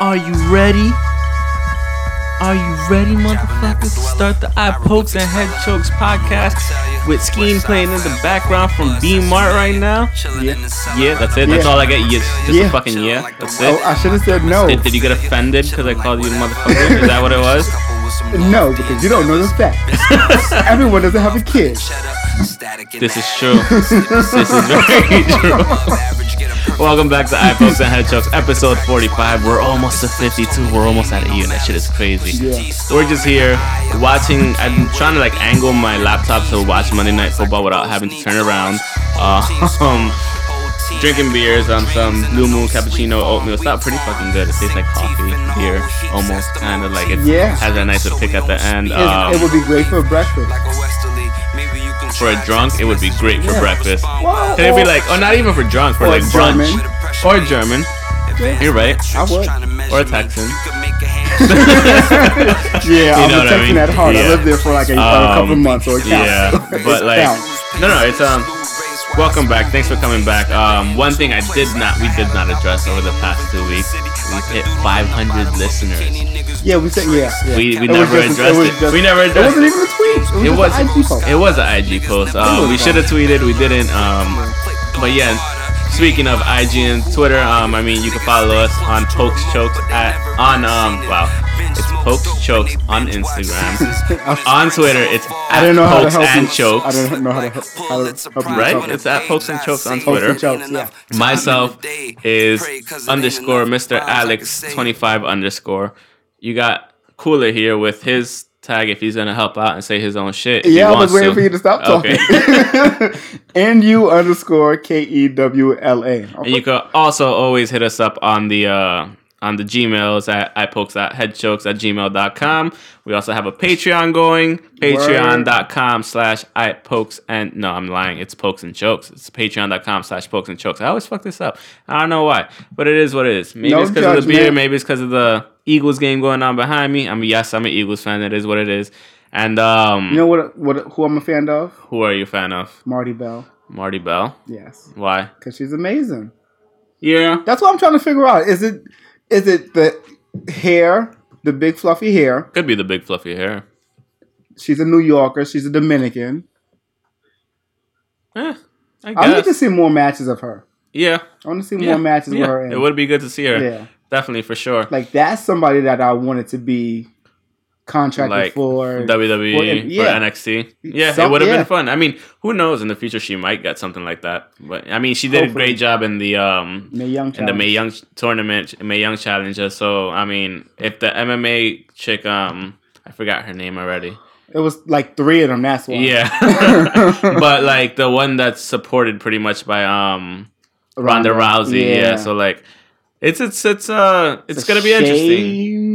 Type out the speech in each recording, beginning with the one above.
Are you ready? Are you ready, motherfuckers, start the Eye Pokes and Head Chokes podcast with Skeen playing in the background from B Mart right now? Yeah. Yeah, that's it. That's Yeah. all I get. Yeah, just Yeah. a fucking yeah. That's it. Oh. I should have said no. Did, did you get offended because I called you the motherfucker? Is that what it was? No, because you don't know the facts. Everyone doesn't have a kid. This is true. this is very true. Welcome back to iPokes and Head Chokes, episode 45. We're almost to 52. We're almost at a year. That shit is crazy. Yeah. We're just here watching. I'm trying to like angle my laptop to watch Monday Night Football without having to turn around. Uh, um, drinking beers, um, some Blue Moon cappuccino oatmeal. It's not pretty fucking good. It tastes like coffee here, almost kind of like it Yeah. has a nice kick at the end. Um, it would be great for breakfast. For a drunk, it would be great for Yeah. breakfast. Well, Can it be or- like, oh, not even for drunk, for Or like brunch German. or German? You're right. I would. Or a Texan. Yeah, I You know was what I mean? that hard. I Yeah. lived there for like a, a couple Um, months, so it counts. Yeah, but like, no, no, it's um. Welcome back. Thanks for coming back. Um, one thing I did not, we did not address over the past two weeks. We hit 500 listeners. Yeah, we said yeah. yeah. We, we It never just- addressed was it. just- we never It wasn't it. even a tweet. It was, It was an IG post. it was an IG post. Um, we should have tweeted. We didn't. Um, but yeah. Speaking of IG and Twitter, um, I mean, you can follow us on Pokes Chokes at on um, wow, it's Pokes Chokes on Instagram. on Twitter, it's I don't know how to help and you. Chokes. I don't know how to help, how to help you. Right? It's at Pokes and Chokes on Twitter. and Chokes, yeah. Myself is underscore Mr. Alex twenty five underscore. You got Cooler here with his tag if he's gonna help out and say his own shit. Yeah, I was waiting to. for you to stop talking. Okay. N U underscore K E W L A. And you can also always hit us up on the uh, on the Gmails at ipokes at headchokes at gmail.com. We also have a Patreon going, patreon.com slash ipokes and no, I'm lying, it's pokes and chokes. It's patreon.com slash pokes and chokes. I always fuck this up. I don't know why, but it is what it is. Maybe No it's because of the beer, maybe it's because of the Eagles game going on behind me. I mean, yes, I'm an Eagles fan. It is what it is. And um, You know what? What? Who I'm a fan of? who are you a fan of? Marti Belle. Marti Belle. Yes, Why? because she's amazing. Yeah. That's what I'm trying to figure out. Is it is it the hair, the big fluffy hair? Could be the big fluffy hair. She's a New Yorker. She's a Dominican. Eh, I I need to see more matches of her. Yeah. I want to see Yeah. more matches yeah. with her. In. It would be good to see her. Yeah, Definitely for sure. like that's somebody that I wanted to be contracted Like for. WWE for- for, yeah. NXT. Yeah, Some- it would have yeah. been fun. I mean, who knows? In the future, she might get something like that. But I mean, she did a great job in the um Mae Young in the. Mae Young tournament, Mae Young challenger. So I mean, if the MMA chick, um, I forgot her name already. It was like three of them. That's why. Yeah, but like the one that's supported pretty much by um Ronda Rousey. Yeah. So like, it's it's it's uh it's gonna be interesting.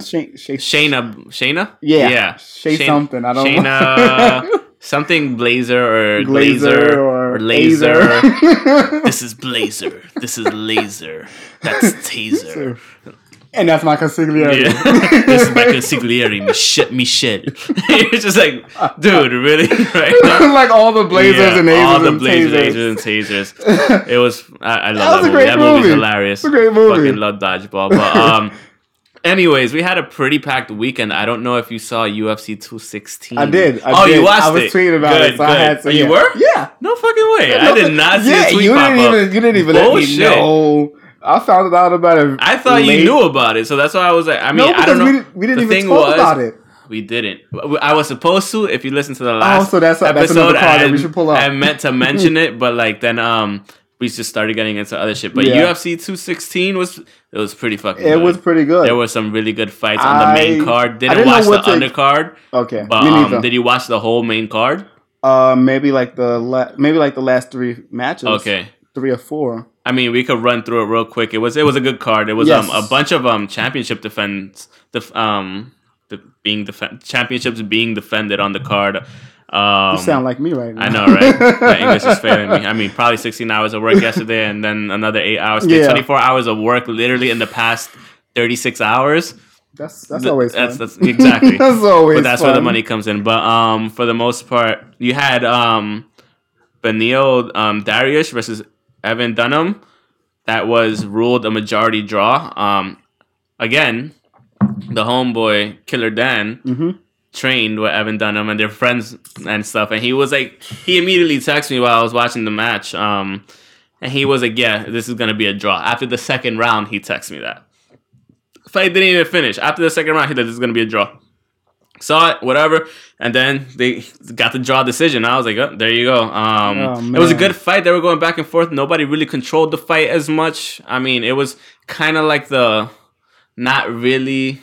Shay, Shay, Shayna, Shayna, Yeah. yeah, Shay Shayna- something. I don't Shayna, know. something Blazer or Glazer or, or Laser. This is Blazer. This is Laser. That's Taser. and that's my consigliere. Yeah. this is my consigliere, Michelle. Michelle. You're just like, dude, really? right like all the blazers Yeah, and lasers all the and blazers, tasers. and tasers. It was. I, I love That was that, a movie. great That movie's hilarious. It's a great movie. Fucking love dodgeball. But um, anyways, we had a pretty packed weekend. I don't know if you saw UFC 216. I did. I oh, did. you watched it. I was it. tweeting about good, it, so I had to. Oh, yeah. You were? Yeah. No fucking way. I did not see yeah, a tweet you didn't up. even. You didn't even let me Bullshit. know. I found out about it. I thought late. you knew about it, so that's why I was like, I mean, No, I don't know. we didn't, we didn't even talk was- about it. We didn't. I was supposed to. If you listen to the last Oh, so that's- that's episode, another card that we should pull up. I meant to mention it, but like then um we just started getting into other shit. But Yeah. UFC 216 was it was pretty fucking. It good. was pretty good. There were some really good fights on the main card. Didn't, didn't watch the to- undercard, okay. but um, did you watch the whole main card? uh, maybe like the la- maybe like the last three matches. Okay. Three or four. I mean, we could run through it real quick. It was it was a good card. It was Yes. um a bunch of um championship defense def- um the being defen championships being defended on the card. Um, You sound like me right now. I know, right? My English is failing me. I mean, probably 16 hours of work yesterday, and then another eight hours. Yeah. 24 hours of work, literally in the past 36 hours. That's that's always that's, fun. that's exactly. that's always but that's where the money comes in. But um, for the most part, you had um, Beneil um, Darius versus Evan Dunham. That was ruled a majority draw. Um, again, the homeboy Killer Dan Mm-hmm. Trained with Evan Dunham and they're friends and stuff. And he was like, he immediately texted me while I was watching the match. Um, and he was like, yeah, this is gonna be a draw. After the second round, he texted me that. Fight didn't even finish. After the second round, he said this is gonna be a draw. Saw it, whatever, and then they got the draw decision. I was like, oh, there you go. Um, Oh, it was a good fight. They were going back and forth. Nobody really controlled the fight as much. I mean, it was kind of like the not really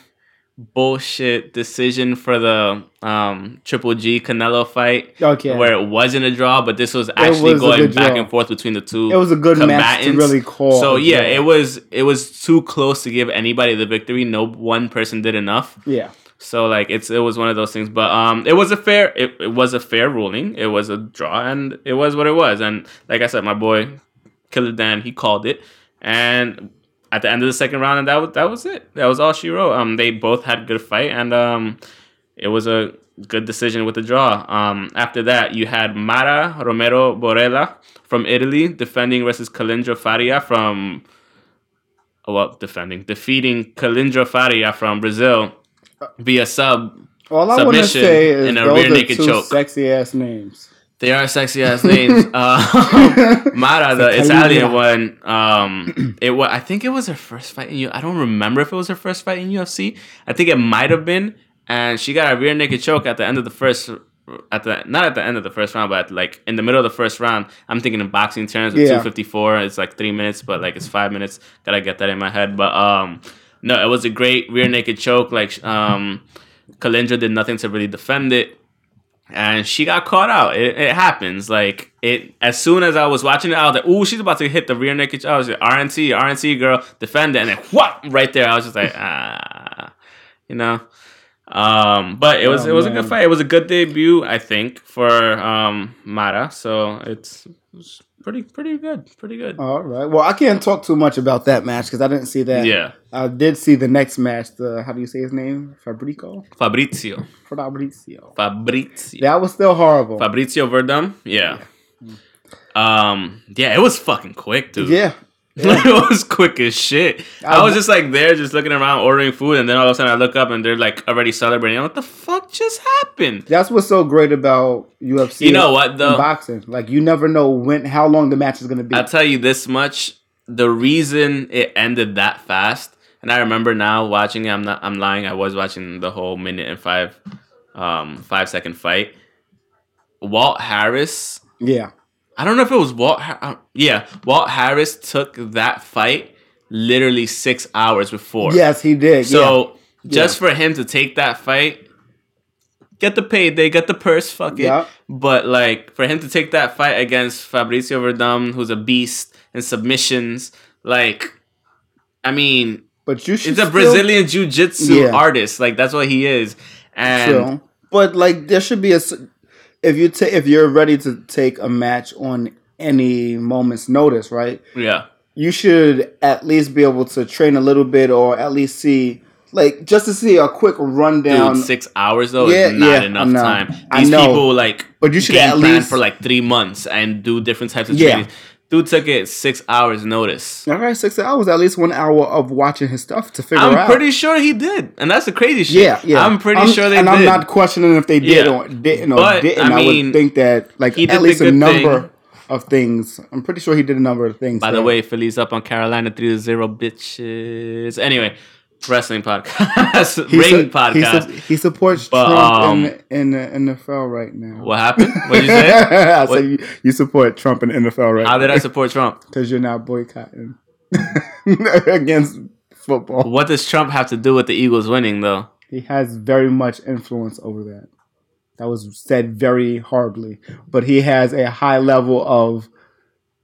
bullshit decision for the um, Triple G Canelo fight, Okay. where it wasn't a draw, but this was actually was going back draw. and forth between the two. It was a good match to really call. So a yeah, it was it was too close to give anybody the victory. No one person did enough. Yeah. So like it's it was one of those things, but um, it was a fair it, it was a fair ruling. It was a draw, and it was what it was. And like I said, my boy Killer Dan he called it, and at the end of the second round, and that was that was it. That was all she wrote. Um, they both had good fight, and um, it was a good decision with the draw. Um, after that, you had Mara Romero Borella from Italy defending versus Kalindra Faria from. oh, Well, defending, defeating Kalindra Faria from Brazil via sub. All I want to say is and a those rear are naked two choke. sexy ass names. They are sexy ass names. Uh, Mara, the. Italian one, um, it was. I think it was her first fight in U. I don't remember if it was her first fight in UFC. I think it might have been, and she got a rear naked choke at the end of the first. At the not at the end of the first round, but like in the middle of the first round. I'm thinking in boxing terms with Yeah. 254. It's like three minutes, but like it's five minutes. Gotta get that in my head. But um, no, it was a great rear naked choke. Like um, Kalindra did nothing to really defend it and she got caught out. It, it happens. Like it as soon as I was watching it, I was like, "Ooh, she's about to hit the rear naked." I was like, "RNC, RNC, girl, defend it!" And then what? Right there, I was just like, ah, you know. Um, but it was Oh, it was a good fight. It was a good debut, I think, for um Mara. So it's, it's pretty pretty good, pretty good. All right. Well, I can't talk too much about that match because I didn't see that. yeah, I did see the next match. The how do you say his name? Fabrico. Fabrizio, Fabrizio. Fabrizio. That was still horrible. Fabrizio Werdum. Yeah. Um. Yeah, it was fucking quick, dude. yeah. it was quick as shit. I, I- was just like there, just looking around, ordering food, and then all of a sudden I look up and they're like already celebrating. I'm like, what the fuck just happened? That's what's so great about UFC. You know what, and though? boxing. Like you never know when, how long the match is going to be. I'll tell you this much: the reason it ended that fast, and I remember now watching it. I'm not. I'm lying. I was watching the whole minute and five, um, five second fight. Walt Harris yeah. I don't know if it was Walt. Uh, yeah, Walt Harris took that fight literally six hours before. Yes, he did. So just for him to take that fight, get the pay payday, get the purse, fuck it. Yeah. But like for him to take that fight against Fabricio Werdum, who's a beast in submissions, like, I mean, but you should it's a still- Brazilian jiu-jitsu Yeah. artist. Like that's what he is. And True. But like there should be a if you ta- if you're ready to take a match on any moment's notice, right? yeah, You should at least be able to train a little bit or at least see like just to see a quick rundown. Dude, six hours though Yeah, is not yeah, enough time. I These know. people like But you should game at plan least- for like three months and do different types of Yeah. training. Dude took it six hours notice. All right, six hours, at least one hour of watching his stuff to figure out. I'm pretty sure he did, and that's the crazy shit. yeah, yeah. I'm pretty sure they and did. And I'm not questioning if they did Yeah. or didn't or But, didn't. I I, would think that like he at least a number thing. of things. I'm pretty sure he did a number of things. By the way, Philly's up on Carolina 3 to 0, bitches. Anyway, wrestling podcast, He ring su- He, podcast. su- he supports But, Trump um, in, in the NFL right now. what happened? What did you say? I What- said you, you support Trump in the NFL right now. How now did I support Trump? because you're not boycotting against football. What does Trump have to do with the Eagles winning, though? He has very much influence over that. That was said very horribly, but he has a high level of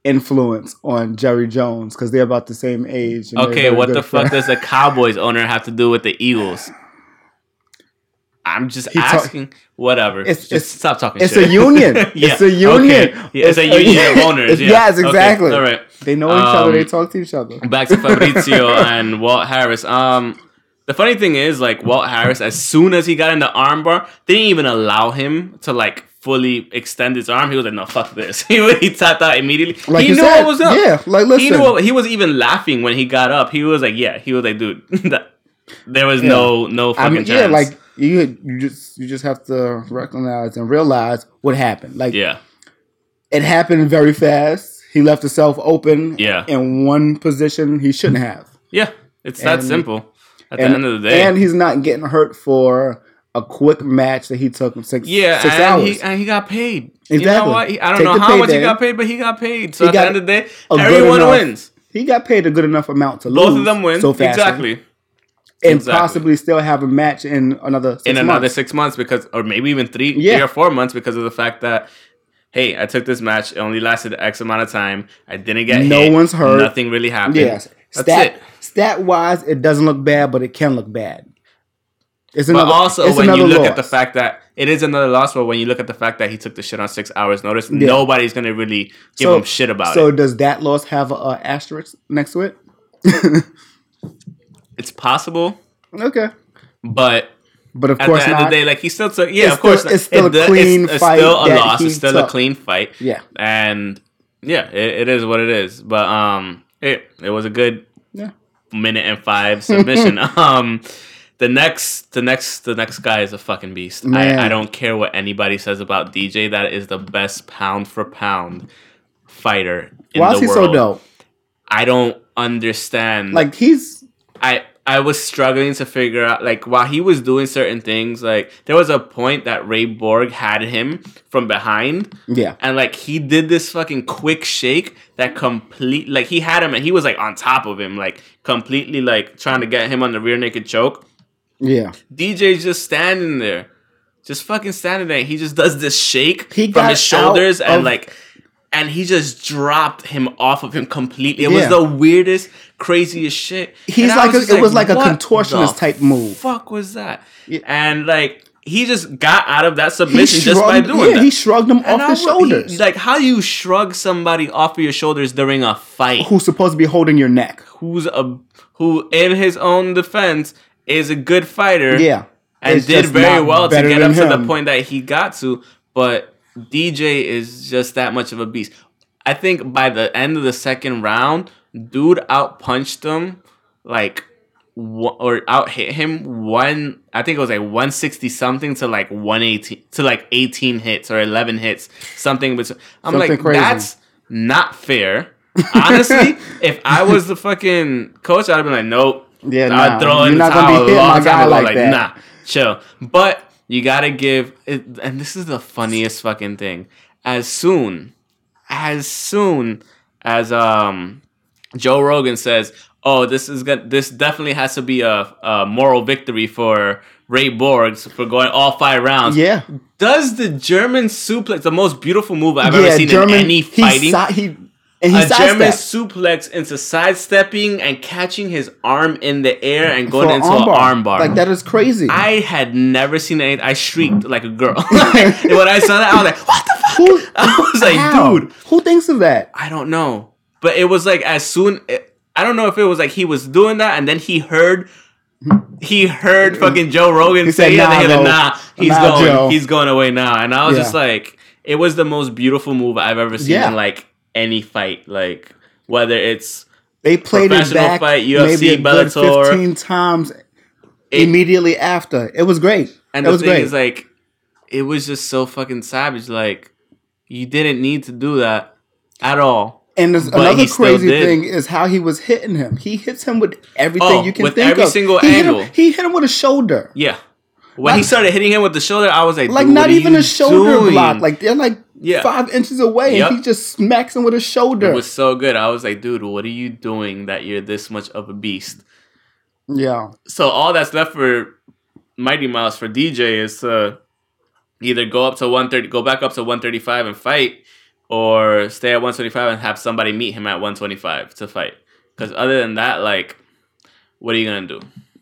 influence on Jerry Jones because they're about the same age. and Okay, what the fuck does the Cowboys owner have to do with the Eagles? I'm just He asking. Whatever. It's- just it's- stop talking. It's shit. a union. Yeah, It's a union. okay. Yeah, it's, a union of owners. Yeah. Yes, Okay, exactly. All right. They know each other. Um, They talk to each other. Back to Fabrizio and Walt Harris. Um, the funny thing is, like Walt Harris, as soon as he got in the armbar, they didn't even allow him to like fully extend his arm. He was like, "No, fuck this." he he tapped out immediately. Like he knew said, what was up. Yeah, like listen. He knew what, he was even laughing when he got up. He was like, "Yeah." He was like, "Dude, that there was Yeah. no no I fucking mean, chance. yeah, like you you just you just have to recognize and realize what happened. Like yeah, it happened very fast. He left himself open Yeah. in one position he shouldn't have. yeah. It's that simple. At and, the end of the day, and he's not getting hurt for a quick match that he took in six yeah, six and hours. he and he got paid. Exactly. You know what? He- I don't Take know how much he got paid, but he got paid. So He at the end of the day, everyone enough- wins. he got paid a good enough amount to Both lose of them win. so fast exactly. and Exactly. possibly still have a match in another six in another months. six months because or maybe even three Yeah. three or four months because of the fact that hey i took this match it only lasted x amount of time i didn't get No hit, one's hurt. nothing really happened Yes, that's stat it stat wise, it doesn't look bad, but it can look bad. It's but also it's when you look loss. at the fact that it is another loss but when you look at the fact that he took the shit on six hours notice Yeah. nobody's gonna really give So- him shit about So it So, does that loss have a, a asterisk next to it? it's possible okay, but but of at course the end not. of the day like he still took yeah It's of course still- it's still a clean it's, fight it's still a loss it's still took. a clean fight yeah, and yeah, it, it is what it is. But um, it it was a good yeah. minute and five submission. um, the next the next the next guy is a fucking beast. I, I don't care what anybody says about DJ. That is the best pound for pound fighter in Why the is he world. so dope? I don't understand. Like he's I I was struggling to figure out like while he was doing certain things, like there was a point that Ray Borg had him from behind yeah, and like he did this fucking quick shake that complete like he had him and he was like on top of him like completely like trying to get him on the rear naked choke. Yeah. DJ's just standing there. Just fucking standing there. He just does this shake He from his shoulders and of- like and he just dropped him off of him completely. It was the weirdest, craziest shit. He's like was a- it was like a contortionist type move." Fuck was that? Yeah. And like he just got out of that submission just by doing yeah, that. he shrugged him And off I his wa- he- shoulders. like, how do you shrug somebody off of your shoulders during a fight? who's supposed to be holding your neck? Who's a who, in his own defense, is a good fighter? Yeah, and did very well to get up to the point that he got to. But DJ is just that much of a beast. I think by the end of the second round, dude out punched him like or out hit him one. I think it was like one sixty something to like one eighteen to like eighteen hits or eleven hits something. But I'm Something like crazy. that's not fair. Honestly, if I was the fucking coach, I'd have been like, nope. Yeah, nah, throw in you're the not gonna be towel a hitting my long guy time ago. like Like, that. nah, chill. But you gotta give it, and this is the funniest fucking thing. As soon, as soon as um Joe Rogan says, "Oh, this is gonna, this definitely has to be a, a moral victory for Ray Borgs for going all five rounds." Yeah, Does the German suplex, the most beautiful move I've yeah. ever seen German, in any he fighting? si- he and he a German suplex into sidestepping and catching his arm in the air and going for into an armbar. Like that is crazy. I had never seen anything. I shrieked like a girl. when I saw that, I was like, "What the fuck?" Who, I was like, how? "Dude, who thinks of that? I don't know." But it was like as soon. I don't know if it was like he was doing that and then he heard. He heard mm-hmm. fucking Joe Rogan He say, said, "Nah, it. Nah, he's Nah, going. Joe." He's going away now." And I was Yeah. just like, it was the most beautiful move I've ever seen Yeah. in like any fight. Like whether it's They played it back fight, UFC, maybe Bellator. fifteen times It- immediately after. It was great. And it the was thing great. is, like, it was just so fucking savage. Like, you didn't need to do that at all. and there's another crazy thing is how he was hitting him. He hits him with everything Oh, you can with think every of. single he Hit angle. him, he hit him with a shoulder. Yeah. When he started hitting him with the shoulder, I was like, Like "Dude, not even a shoulder doing?" block. Like they're like Yeah. five inches away, Yep. and he just smacks him with his shoulder. It was so good. I was like, dude, what are you doing that you're this much of a beast? yeah, So all that's left for Mighty Mouse for DJ is to either go up to 130, go back up to 135 and fight, or stay at 125 and have somebody meet him at 125 to fight. Because other than that, like, what are you gonna do?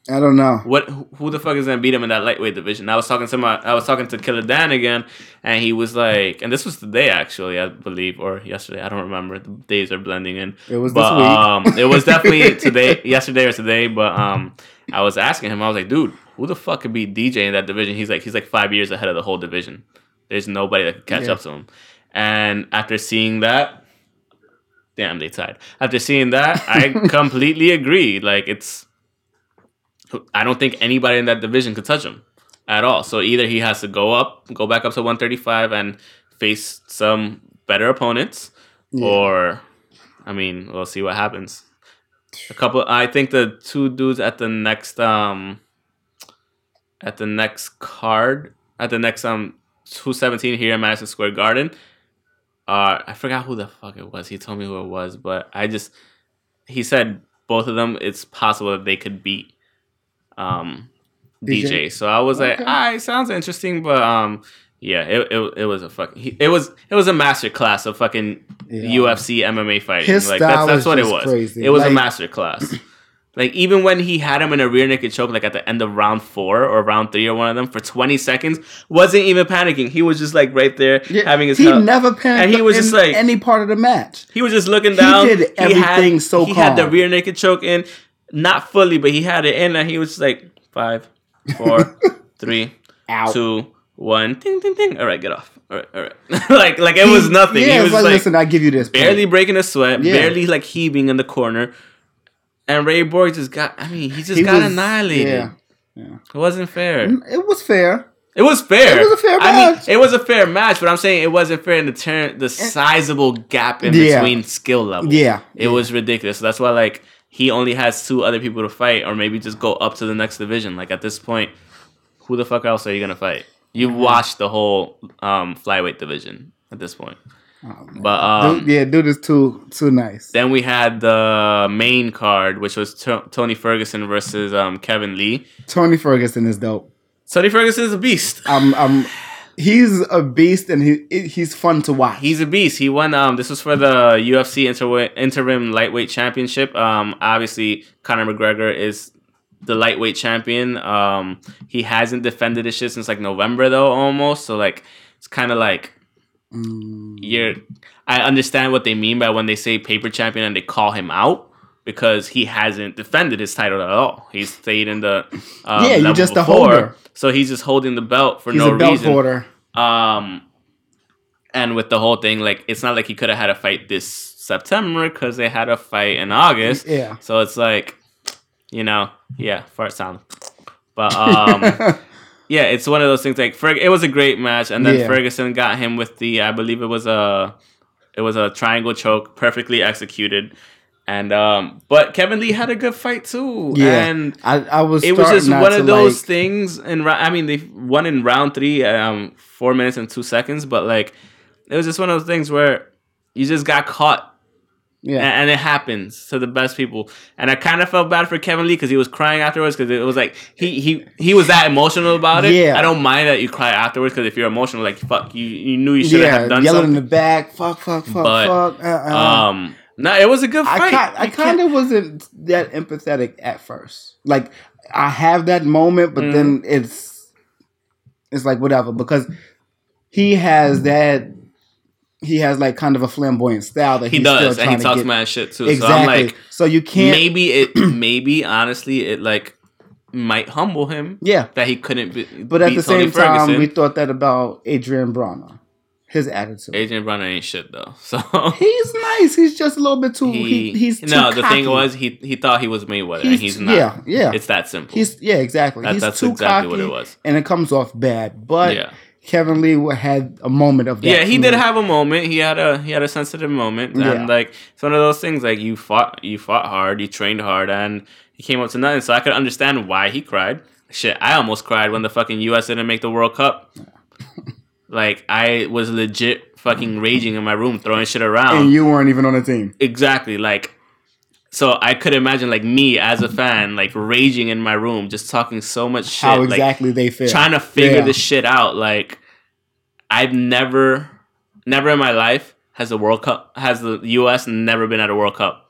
I don't know. What who- the fuck is gonna beat him in that lightweight division? I was talking to my I was talking to Killer Dan again, and he was like, and this was today actually, I believe, or yesterday. I don't remember. The days are blending in. It was but, this week. Um, it was definitely today, yesterday or today. But um, I was asking him. I was like, dude, who the fuck could beat DJ in that division? He's like, he's like five years ahead of the whole division. There's nobody that could catch Yeah. up to him. And after seeing that, damn, they tied. After seeing that, I completely agree. Like it's I don't think anybody in that division could touch him at all. So either he has to go up, go back up to 135 and face some better opponents, Yeah. or I mean, we'll see what happens. A couple I think the two dudes at the next um at the next card at the next um 217 here in Madison Square Garden. Uh I forgot who the fuck it was. He told me who it was, but I just he said both of them it's possible that they could beat um DJ. DJ? So I was like, Okay. ah, it sounds interesting, but um yeah, it, it, it was a fucking it was it was a master class of fucking Yeah. UFC MMA fighting. His like style that's, that's what it was. crazy. It was a Like- master class. like even when he had him in a rear naked choke, like at the end of round four or round three or one of them for twenty seconds, wasn't even panicking. He was just like right there having his he never panicked and he was in just like- any part of the match. he was just looking down. did everything had, so He had the rear naked choke in, not fully, but he had it in, and he was like five, four, three, Out. two, one, ding, ding, ding. All right, get off. All right, all right. like, like it was nothing. Yeah, he was like, like, listen, I give you this. barely point. breaking a sweat, Yeah. barely like heaving in the corner. And Ray Borg just got. I mean, he just He got was- annihilated. Yeah, It wasn't fair. Mm, it was fair. It was fair. It was a fair I mean, match. it was a fair match, but I'm saying it wasn't fair in the turn, the eh. sizable gap in Yeah. between skill level. Yeah, It was ridiculous. So that's why like he only has two other people to fight, or maybe just go up to the next division. Like at this point, who the fuck else are you gonna fight? You Mm-hmm. watched the whole um, flyweight division at this point. Oh. But um, dude, yeah, dude is too too nice. then we had the main card, which was To- Tony Ferguson versus um, Kevin Lee. Tony Ferguson is dope. Tony Ferguson is a beast. I'm, I'm, he's a beast and he he's fun to watch. He's a beast. He won. Um, this was for the UFC inter- interim lightweight championship. Um, obviously Conor McGregor is the lightweight champion. Um, he hasn't defended his shit since like November though, almost. So like, it's kind of like Mm, you're. I understand what they mean by when they say paper champion and they call him out. Because he hasn't defended his title at all, he's stayed in the um, Yeah, you're just a before. holder. So he's just holding the belt for he's no a belt reason. holder. Um, and with the whole thing, like it's not like he could have had a fight this September because they had a fight in August. Yeah. So it's like, you know, yeah, fart sound. But um, yeah, it's one of those things. Like Ferg, it was a great match, and then Yeah. Ferguson got him with the, I believe it was a, it was a triangle choke, perfectly executed. And um, but Kevin Lee had a good fight too. yeah, And I, I was. it was just one of those like- things And I mean they won in round three um four minutes and two seconds but like it was just one of those things where you just got caught Yeah, and, and it happens to the best people and I kind of felt bad for Kevin Lee because he was crying afterwards because it was like he he he was that emotional about it Yeah. I don't mind that you cry afterwards because if you're emotional like fuck you you knew you should yeah, have done yelling something in the back. Fuck, fuck, fuck, But, fuck. Uh-uh. um no it was a good I fight I kind of wasn't that empathetic at first. Like I have that moment, but then Mm-hmm. it's it's like whatever because he has that he has like kind of a flamboyant style that he he's does and he talks get- mad shit too Exactly. so I'm like so you can't. maybe it maybe honestly it like might humble him yeah, that he couldn't be but at the Tony same time, Ferguson. we thought that about Adrian Broner, his attitude. Adrian Broner ain't shit though so He's nice. He's just a little bit too. He, he, he's too no the thing was he he thought he was Mayweather and he's not Yeah, yeah. it's that simple He's yeah, exactly. That- he's that's too exactly what it was. and it comes off bad. But yeah Kevin Lee had a moment of that. yeah he did me. have a moment he had a he had a sensitive moment Yeah. and like it's one of those things like you fought you fought hard you trained hard and he came up to nothing so I could understand why he cried shit I almost cried when the fucking US didn't make the World Cup like I was legit fucking raging in my room throwing shit around and you weren't even on the team. Exactly. Like, so I could imagine like me as a fan, like raging in my room, just talking so much shit, How like exactly they feel? trying to figure Yeah. this shit out. Like, I've never, never in my life has the World Cup, has the U.S. never been at a World Cup.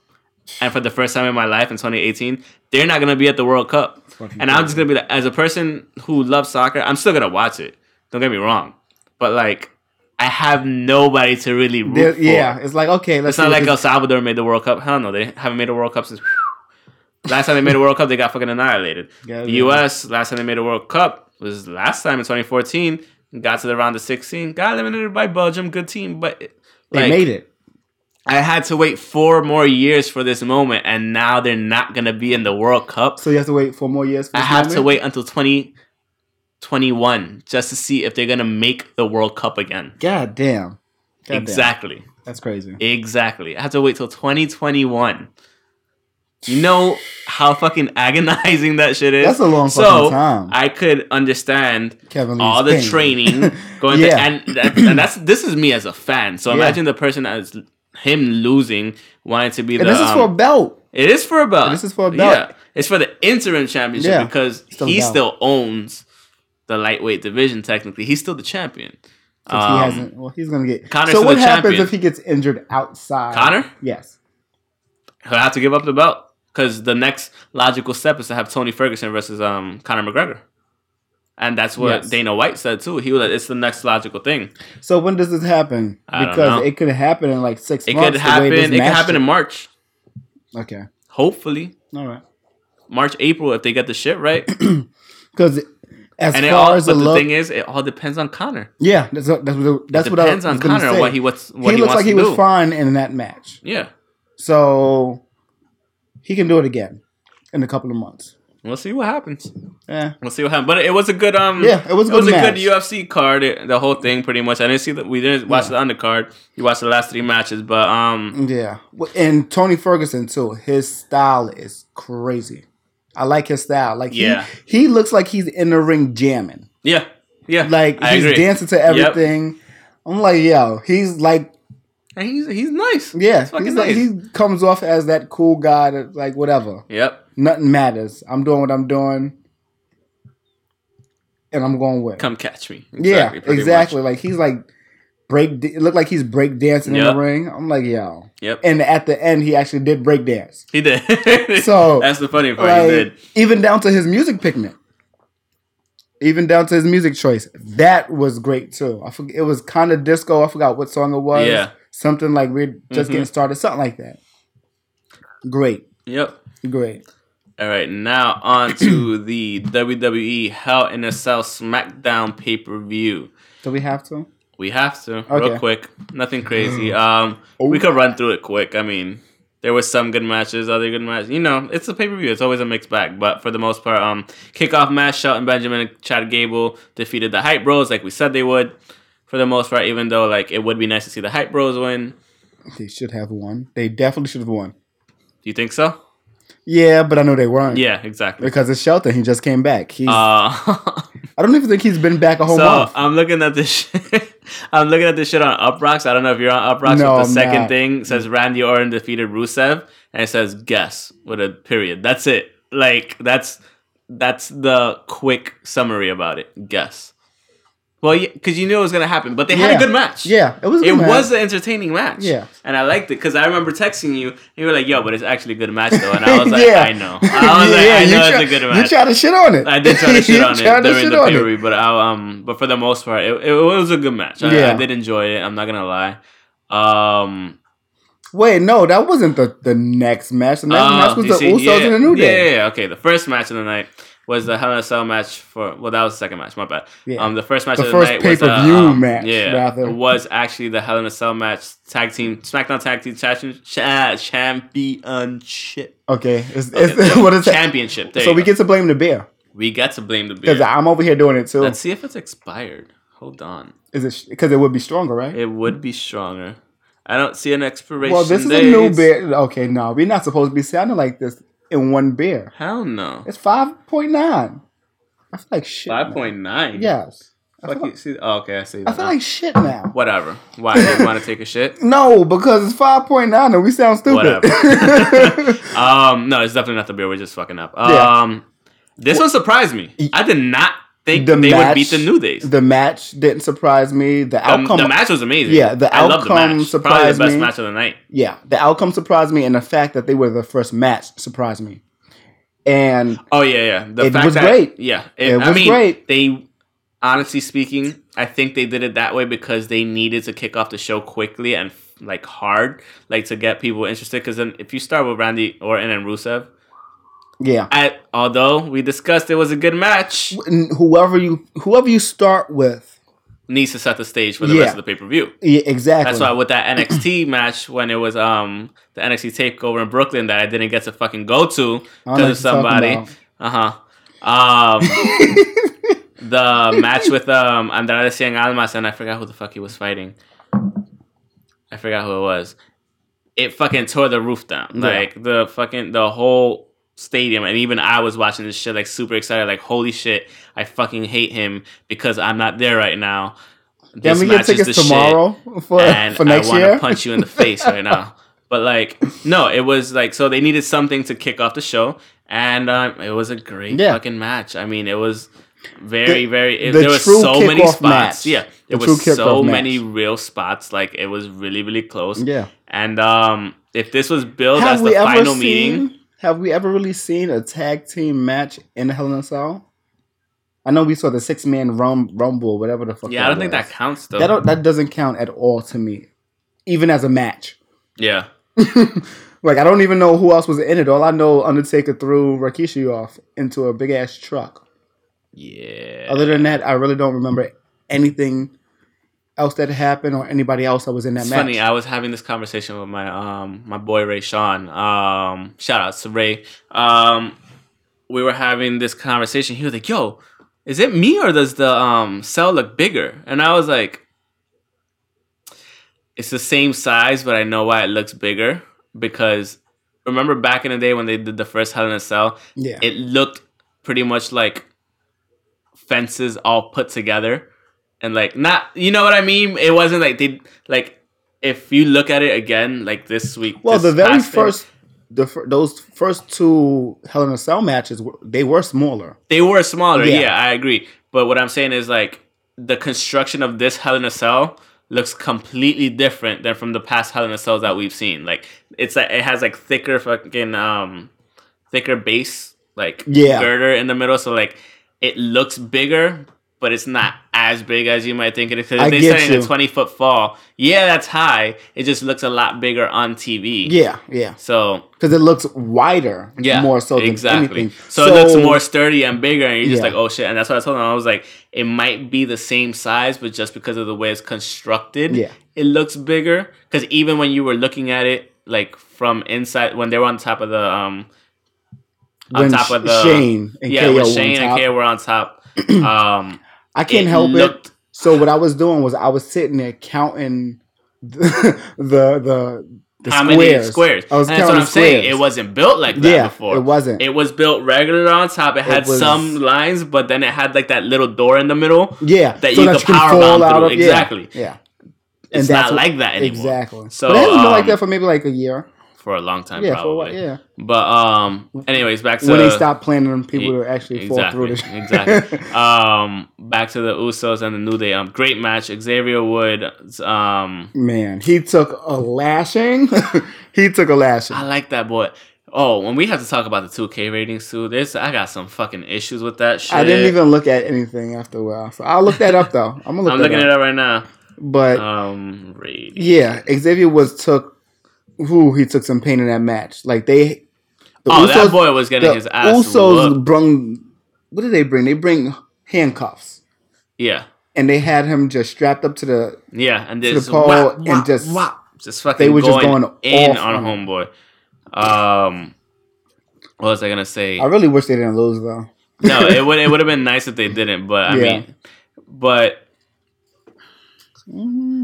And for the first time in my life in 2018, they're not gonna be at the World Cup. And I'm just gonna be like, as a person who loves soccer, I'm still gonna watch it. Don't get me wrong, but like, I have nobody to really root They're- for. yeah, it's like okay, let's. It's not like El Salvador made the World Cup. Hell no, they haven't made a World Cup since. last time they made a World Cup, they got fucking annihilated. Yeah, the. U.S. last time they made a World Cup was last time in 2014. Got to the round of 16, got eliminated by Belgium. Good team, but they made it. I had to wait four more years for this moment, and now they're not gonna be in the World Cup. So you have to wait four more years. For I have to wait until twenty twenty one just to see if they're gonna make the World Cup again. God damn. God damn. exactly, That's crazy. exactly. I have to wait till twenty twenty one. You know how fucking agonizing that shit is. That's a long so fucking time. I could understand Kevin all the pain. training going Yeah. to, and, that, and that's this is me as a fan. So Yeah. imagine the person as him losing wanting to be And the. this is um, for a belt. it is for a belt. This is for a belt. Yeah, it's for the interim championship Yeah. because Still he belt. still owns the lightweight division. Technically, he's still the champion. Um, he hasn't. Well, he's gonna get. Conor's so what happens champion. if he gets injured outside? Conor? Yes. He'll have to give up the belt because the next logical step is to have Tony Ferguson versus um Conor McGregor. And that's what Yes. Dana White said too. He was like, it's the next logical thing. So when does this happen? I Because it could happen in like six It months. could happen. It could happen in. March. Okay. Hopefully, All right. March, April, if they get the shit right. Because as and it far all, as but the look, thing is, it all depends on Conor. yeah, that's what that's what, that's what I depends was on gonna Conor say. what he what's what he he, looks like he was do. fine in that match, Yeah, so he can do it again in a couple of months. we'll see what happens. Yeah. We'll see what happens. But it was a good um. Yeah, it was a it was good a good. UFC card. It, the whole thing, pretty much. I didn't see that. We didn't watch Yeah. the undercard. You watched the last three matches, but um, Yeah, and Tony Ferguson too. His style is crazy. I like his style. Like Yeah. he, he looks like he's in the ring jamming. yeah, yeah. Like I he's agree. dancing to everything. I'm like, yo, he's like, And he's he's nice. yeah, He's he's like, nice. he comes off as that cool guy that like whatever. Yep. Nothing matters. I'm doing what I'm doing, and I'm going with. Come catch me. yeah, pretty exactly. Like he's like break. It looked like he's break dancing in the ring. I'm like, yo, Yep. and at the end, he actually did break dance. He did. So, that's the funny part. he did. even down to his music picnic. Even down to his music choice, that was great too. I forget, it was kind of disco. I forgot what song it was. Yeah. something like we're just Mhm. getting started, something like that. Great, Yep. great. All right, now on to the WWE Hell in a Cell SmackDown pay per view. Do we have to? We have to Okay. real quick, nothing crazy. Um, we could run through it quick. I mean, there was some good matches, other good matches. You know, it's a pay per view. It's always a mixed bag. But for the most part, um, kickoff match: Shelton Benjamin and Chad Gable defeated the Hype Bros, like we said they would. For the most part, even though like it would be nice to see the Hype Bros win. They should have won. They definitely should have won. Do you think so? Yeah, but I know they weren't. Yeah, exactly. because it's Shelton. He just came back. He's. Uh, I don't even think he's been back a whole so month. I'm looking at this. Shit. I'm looking at this shit on Uproxx. I don't know if you're on Uproxx. No, but the I'm second not. thing says Randy Orton defeated Rusev, and it says guess with a period. That's it. Like that's that's the quick summary about it. Guess. Well, because you knew it was gonna happen, but they had a good match. yeah, it was. a It match. was an entertaining match. Yeah. And I liked it because I remember texting you and you were like, yo, but it's actually a good match though. And I was like, Yeah. I know. I was like, I know try- it's a good You tried to shit on it. I did try to shit on it during the pay but I, um, but for the most part, it, it was a good match. I, Yeah. I did enjoy it. I'm not gonna lie. Um, Wait, no, that wasn't the, the next match. The next uh, match was the see, Usos yeah, and the New yeah, Day. Yeah, yeah, okay. The first match of the night was the Hell in a Cell match for. Well, that was the second match. My bad. Yeah. Um, the first match The of first the night was uh, um, match, Yeah, rather. was actually the Hell in a Cell match tag team SmackDown tag team champion, cha- championship. Okay, it's, Okay, it's, what is championship? So we go. get to blame the bear we get to blame the beer because. I'm over here doing it too. Let's see if it's expired. Hold on. Is it because it would be stronger, right? It would be stronger. I don't see an expiration. well, this is a new beer. Okay, no, we're not supposed to be sounding like this in one beer. Hell no. It's five point nine. I feel like shit. Five point nine. Yes, I feel, you. like, See, oh, okay, I see. I That feel now. like shit now. Whatever. Why? You want to take a shit? No, because it's five point nine and we sound stupid. Whatever. Um, no, it's definitely not the beer. We're just fucking up. Yeah. Um, this one surprised me. I did not think The they would match- beat the New Days. the match didn't surprise me. The outcome, the match was amazing. Yeah, the I loved the outcome match. Probably surprised the best me. match of the night. yeah, the outcome surprised me, and the fact that they were the first match surprised me. And Oh yeah, yeah. The It fact was that, great. Yeah, It I was mean, great. They, honestly speaking, I think they did it that way because they needed to kick off the show quickly and like hard, like to get people interested. Because then, if you start with Randy Orton and Rusev, yeah, I, although we discussed it was a good match, whoever you whoever you start with needs to set the stage for the Yeah. rest of the pay per view. Yeah, exactly. That's why with that NXT match when it was um the NXT takeover in Brooklyn that I didn't get to fucking go to I don't know because of somebody. Uh huh. Um, the match with um Andrade Cien Almas and I forgot who the fuck he was fighting. I forgot who it was. It fucking tore the roof down. Yeah. Like the fucking the whole stadium and even I was watching this shit like super excited like holy shit I fucking hate him because I'm not there right now. Can This we get match tickets tomorrow for and for next I want year? to punch you in the face right now. But like, no, it was like so they needed something to kick off the show, and um, it was a great Yeah. fucking match. I mean, it was very, The- very. It, the there was so many spots. match. Yeah, there The was so many match. real spots. Like it was really, really close. Yeah. And um, if this was billed Have as the final meeting, Have we ever really seen a tag team match in Hell in a Cell? I know we saw the six man rum, rumble, whatever the fuck. yeah, I don't think that counts though. that don't, that doesn't count at all to me, even as a match. yeah, like I don't even know who else was in it. All I know, Undertaker threw Rikishi off into a big ass truck. yeah. Other than that, I really don't remember anything else that happened or anybody else that was in that It's match. funny. I was having this conversation with my um my boy Ray Sean. Um, shout out to Ray. Um, we were having this conversation. He was like, "Yo, is it me or does the um cell look bigger?" And I was like, "It's the same size, but I know why it looks bigger because remember back in the day when they did the first Hell in a Cell, yeah, it looked pretty much like fences all put together and like not you know what i mean it wasn't like they like if you look at it again like this week well, this the very first, the those first two Hell in a Cell matches, they were smaller. they were smaller Yeah. yeah. i agree but what i'm saying is like the construction of this hell in a cell looks completely different than from the past hell in a cells that we've seen like it's like it has like thicker fucking um thicker base like Yeah. girder in the middle so like it looks bigger but it's not as big as you might think it is. 'Cause I if they in a 20 foot fall, yeah, that's high. It just looks a lot bigger on TV. Yeah, yeah, So, because it looks wider. yeah. more so than exactly. anything. So, it looks more sturdy and bigger, and you're just Yeah. like, oh shit. And that's what I told him. I was like, it might be the same size, but just because of the way it's constructed, Yeah. it looks bigger. Because even when you were looking at it, like from inside, when they were on top of the, um, on when top of the Shane and yeah, KO when Shane and. KO were on top. Um, I can't it help looked- it. So what I was doing was I was sitting there counting the the the, how squares. many squares? I was and that's what I'm saying. squares. It wasn't built like that yeah, before. it wasn't. It was built regular on top. It had was- some lines, but then it had like that little door in the middle. yeah, that you could can power bomb through. yeah, Exactly. Yeah, It's that's not like that anymore. exactly. So, So but it hasn't been like um, that for maybe like a year. For a long time, Yeah, a while. probably. Yeah, But um, anyways, back to when they stopped planning on people e- to actually fall through exactly, this. exactly. Um, back to the Usos and the New Day. Um, great match. Xavier Woods. Um, Man, he took a lashing. he took a lashing. I like that boy. Oh, when we have to talk about the 2K ratings too, there's I got some fucking issues with that shit. I didn't even look at anything after a while, so I'll look that up though. I'm gonna look I'm that looking up. it up right now. But Um, rating. yeah, Xavier was took. Who he took some pain in that match. Like they. The Oh, that boy was getting the his ass Usos whooped. brung. What did they bring? They bring handcuffs, Yeah, and they had him just strapped up to the. yeah, and the just pole whap, and just- whap, just fucking they were just going, going in on homeboy. Um, what was I gonna say? I really wish they didn't lose though. no, it would it would have been nice if they didn't, but I Yeah. mean, but Mhm.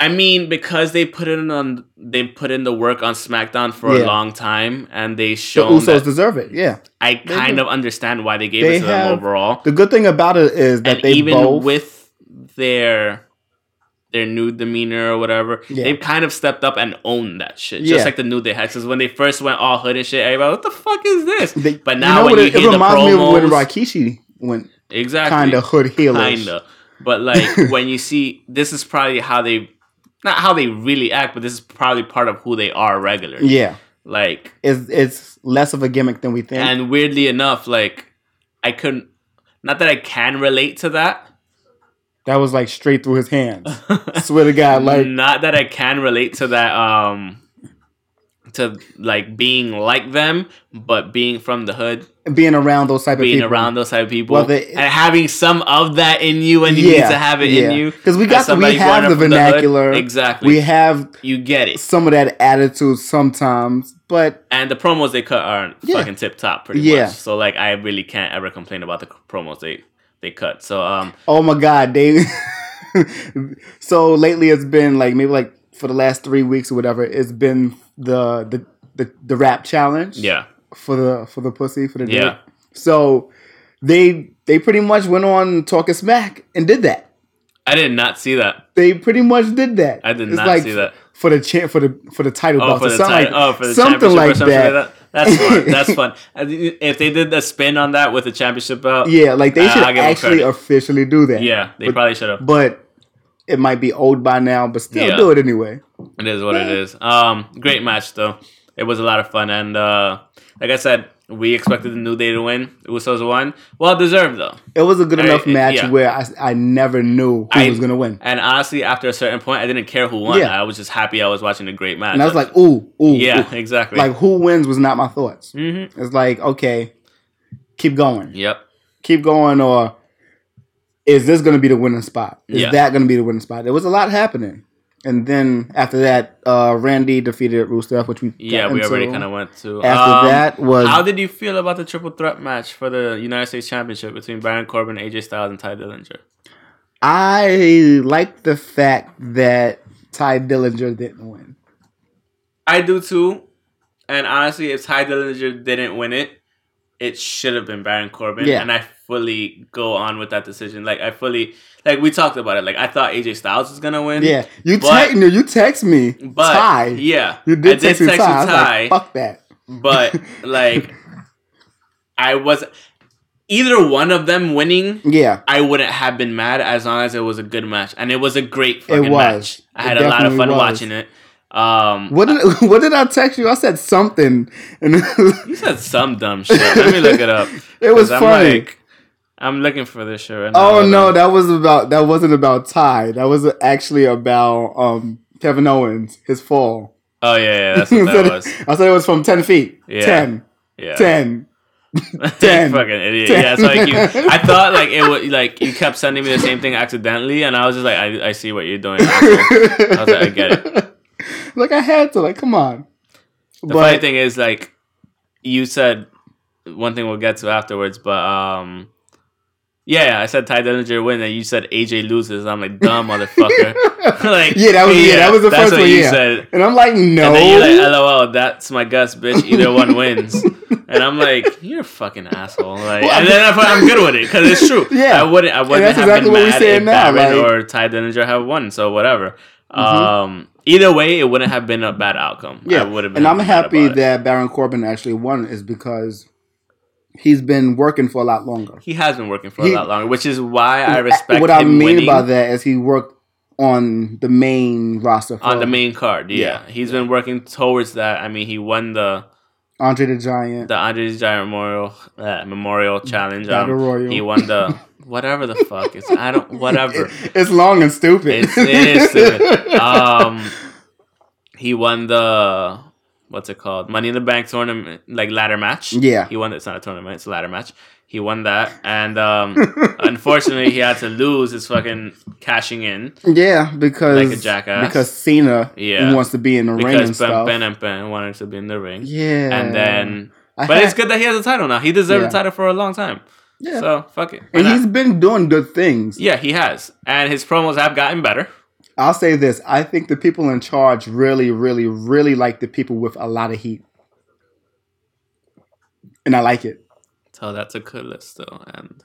I mean because they put in on they put in the work on SmackDown for Yeah. a long time, and they show The Usos deserve it. Yeah. I kind do. of understand why they gave They it to them overall. The good thing about it is that and they even both. with their their new demeanor or whatever, Yeah. they've kind of stepped up and owned that shit. Yeah. Just like the new day Because when they first went all hood and shit, everybody, what the fuck is this? they, but you now know when you it, hear it the reminds me of when Rikishi went exactly, kind of hood heelish. kinda. But like when you see, this is probably how they, not how they really act, but this is probably part of who they are regularly. Yeah, Like, it's it's less of a gimmick than we think. and weirdly enough, like I couldn't, not that I can relate to that. that was like straight through his hands. Swear to God, like not that I can relate to that um to like being like them, but being from the hood, being around those type of being people. around those type of people, Well, they- and having some of that in you, and you need to have it in you. because we got the, we have the from the vernacular. exactly. We have you get it. some of that attitude sometimes, but And the promos they cut are Yeah. fucking tip top, pretty Yeah. much. So like, I really can't ever complain about the promos they they cut. So um, oh my god, they. so lately, it's been like maybe like for the last three weeks or whatever. It's been the the the, the rap challenge. yeah, For the for the pussy for the dick. Yeah. So they they pretty much went on talking smack and did that. I did not see that. They pretty much did that. I did It's not like see that. for the cha- for the for the title Oh, for or the something title. like oh, for the something like or something that. like that. That's fun. That's fun. If they did the spin on that with the championship belt, Yeah, like they Uh, should I'll give 'em actually officially do that. yeah, they But- probably should have. but it might be old by now, but still Yeah. do it anyway. It is what it is. Um, great match though. It was a lot of fun, and uh, like I said, we expected the New Day to win. Usos won. Well deserved though. It was a good I- enough it- match yeah. where I, I never knew who I- was gonna win, And honestly, after a certain point, I didn't care who won. Yeah. I was just happy I was watching a great match. and I was like, ooh, ooh, yeah, ooh. exactly. like who wins was not my thoughts. hmm It's like okay, keep going, Yep. keep going, or is this gonna be the winning spot? Is Yeah. that gonna be the winning spot? There was a lot happening. And then after that, uh, Randy defeated Rusev, which we Yeah, we already kind of went to. After Um, that was How did you feel about the triple threat match for the United States Championship between Baron Corbin, AJ Styles, and Tye Dillinger? I like the fact that Tye Dillinger didn't win. I do too. And honestly, if Tye Dillinger didn't win it, it should have been Baron Corbin. Yeah. And I fully go on with that decision. Like I fully like we talked about it. Like I thought AJ Styles was gonna win. Yeah, you text no, you text me But Tye. yeah, You I did did text me text Tye. I Tye, like, fuck that. but like I was either one of them winning. Yeah, I wouldn't have been mad as long as it was a good match, and it was a great fucking was. match. I It had a lot of fun was. watching it. Um, what did what did I text you? I said something, and you said some dumb shit. Let me look it up. it was funny. like, I'm looking for this shit right now. oh no, on. that was about that wasn't about Tye. That was actually about um Kevin Owens, his fall. Oh yeah, yeah, that's what that was. I said it was from ten feet. Yeah. Ten. Yeah. Ten. Ten. fucking idiot. Ten. Yeah, so like you, I thought like it was like you kept sending me the same thing accidentally, and I was just like, I, I see what you're doing. I was like, I get it. Like I had to. Like, come on. The funny thing is, like, you said one thing we'll get to afterwards, but um, yeah, I said Tye Dillinger win, and you said AJ loses. I'm like, dumb motherfucker. like, Yeah, that was- yeah, that was the that's first what one, you yeah. said. and I'm like, no. And then you're like, LOL, that's my guess, bitch. Either one wins. And I'm like, you're a fucking asshole. Like, Well, and then I'm, I'm good with it because it's true. Yeah. I wouldn't. I wouldn't that's have exactly been mad saying if now, like- or Tye Dillinger have won. So whatever. Mhm. Um, either way, it wouldn't have been a bad outcome. Yeah, I would have been. and I'm happy that Baron Corbin actually won is because he's been working for a lot longer. he has been working for He- a lot longer, which is why I respect what I mean winning by that is he worked on the main roster on the main card. Yeah, Yeah. he's been working towards that. I mean, he won the Andre the Giant. the Andre the Giant Memorial uh, Memorial Challenge. Um, Royal. he won the whatever the fuck it's I don't whatever. it's long and stupid. It's, it is stupid. Um, he won the what's it called Money in the Bank tournament like ladder match. Yeah. he won. It's not a tournament; it's a ladder match. He won that, and um, unfortunately, he had to lose his fucking cashing in yeah, because Like a jackass. because Cena Yeah. wants to be in the ring because and Ben, stuff. ben and Ben wanted to be in the ring. yeah, And then, I but had- it's good that he has a title now. He deserved Yeah. a title for a long time. Yeah. So fuck it. Why and not? he's been doing good things. yeah, he has, and his promos have gotten better. I'll say this: I think the people in charge really, really, really like the people with a lot of heat, and I like it. So that's a good list, though, and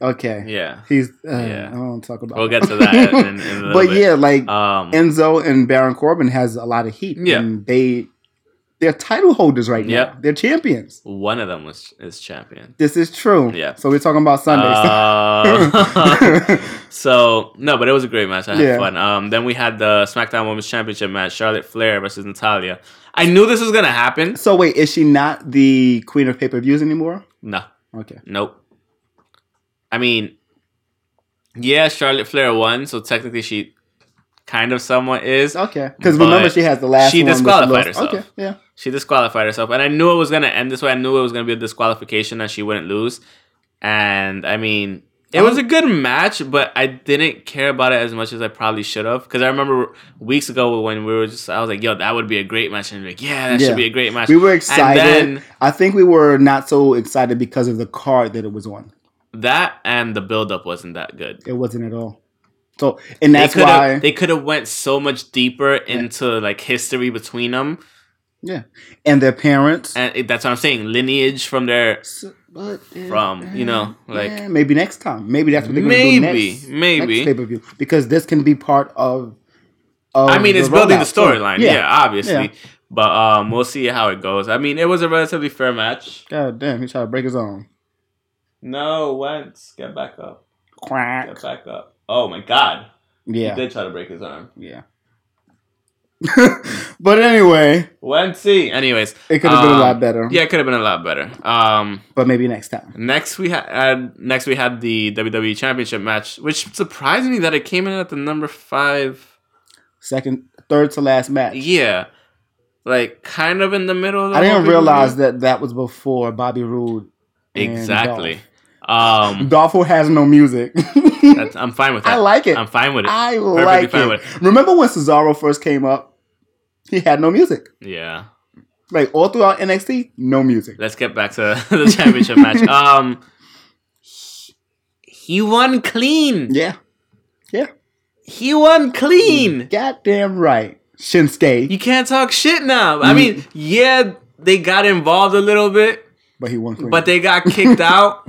Okay, yeah, he's. Uh, Yeah. I don't want to talk about. we'll get to that in, in but bit. yeah, like um, Enzo and Baron Corbin has a lot of heat. Yeah. and they they're title holders right now. Yep. They're champions. one of them was is champion. This is true. Yeah. So we're talking about Sundays. Uh, so no, but it was a great match. I had Yeah. fun. Um, then we had the SmackDown Women's Championship match: Charlotte Flair versus Natalya. I knew this was gonna happen. so wait, is she not the queen of pay per views anymore? No, Okay. nope. I mean, yeah, Charlotte Flair won, so technically she kind of somewhat is. Okay, because remember she has the last. she disqualified herself. Okay, yeah. She disqualified herself, and I knew it was gonna end this way. I knew it was gonna be a disqualification, that she wouldn't lose. And I mean, it oh. was a good match, but I didn't care about it as much as I probably should have. Because I remember weeks ago when we were just, I was like, "Yo, that would be a great match," and like, "Yeah, that Yeah. should be a great match." We were excited. then- I think we were not so excited because of the card that it was on. that and the build up wasn't that good. It wasn't at all. So, and that's they could why. have they could have went so much deeper into like history between them, yeah, and their parents. and that's what I'm saying. Lineage from their So- but, uh, from, you know, like- yeah, maybe next time. Maybe that's what they're going to do maybe next. maybe. pay per view because this can be part of. of I mean, it's building the rollout, too. storyline, yeah. obviously. Yeah. But um, we'll see how it goes. I mean, it was a relatively fair match. God damn, he tried to break his own. No, Wentz, get back up, Quack. get back up. Oh my God, Yeah, he did try to break his arm. yeah. but anyway, Wentzy. Anyways, it could have been a um, lot better. Yeah, it could have been a lot better. Um, but maybe next time. next we had next we had the WWE Championship match, which surprised me that it came in at the number five, second, third to last match. Yeah, like kind of in the middle. Of the I didn't realize pay-per-view. that that was before Bobby Roode. exactly. Dolph. Um, Dolph has no music. that's, I'm fine with that. I like it. I'm fine with it. I Perfectly like it. with Remember when Cesaro first came up? He had no music. Yeah. Like all throughout NXT, no music. Let's get back to the championship match. Um, he- won clean. Yeah. Yeah. He won clean. Goddamn right. Shinsuke. You can't talk shit now. I Mm. mean, yeah, they got involved a little bit, But he won clean. but they got kicked out.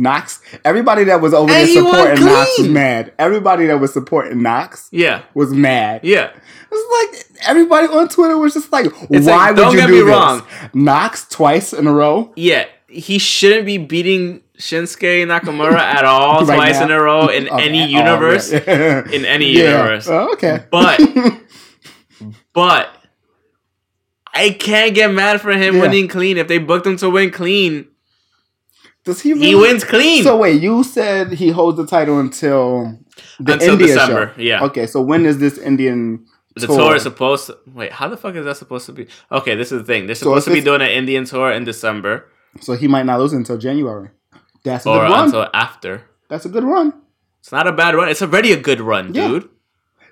Knox. Everybody that was over And there supporting Knox was mad. Everybody that was supporting Knox Yeah, was mad. yeah. It's like everybody on Twitter was just like, It's "Why like, would you get do me this?" wrong. Knox twice in a row. Yeah, he shouldn't be beating Shinsuke Nakamura at all Right twice now. in a row in any universe. yeah. In any Yeah. universe. Oh, okay. But but I can't get mad for him Yeah. winning clean. If they booked him to win clean, does he? he wins clean. So wait, you said he holds the title until the Until India December, show. yeah. Okay, so when is this Indian the tour? tour is supposed to wait. How the fuck is that supposed to be? Okay, this is the thing. They're So supposed to be doing an Indian tour in December So he might not lose until January. That's a or good run. until after. That's a good run. It's not a bad run. It's already a good run, Yeah. dude.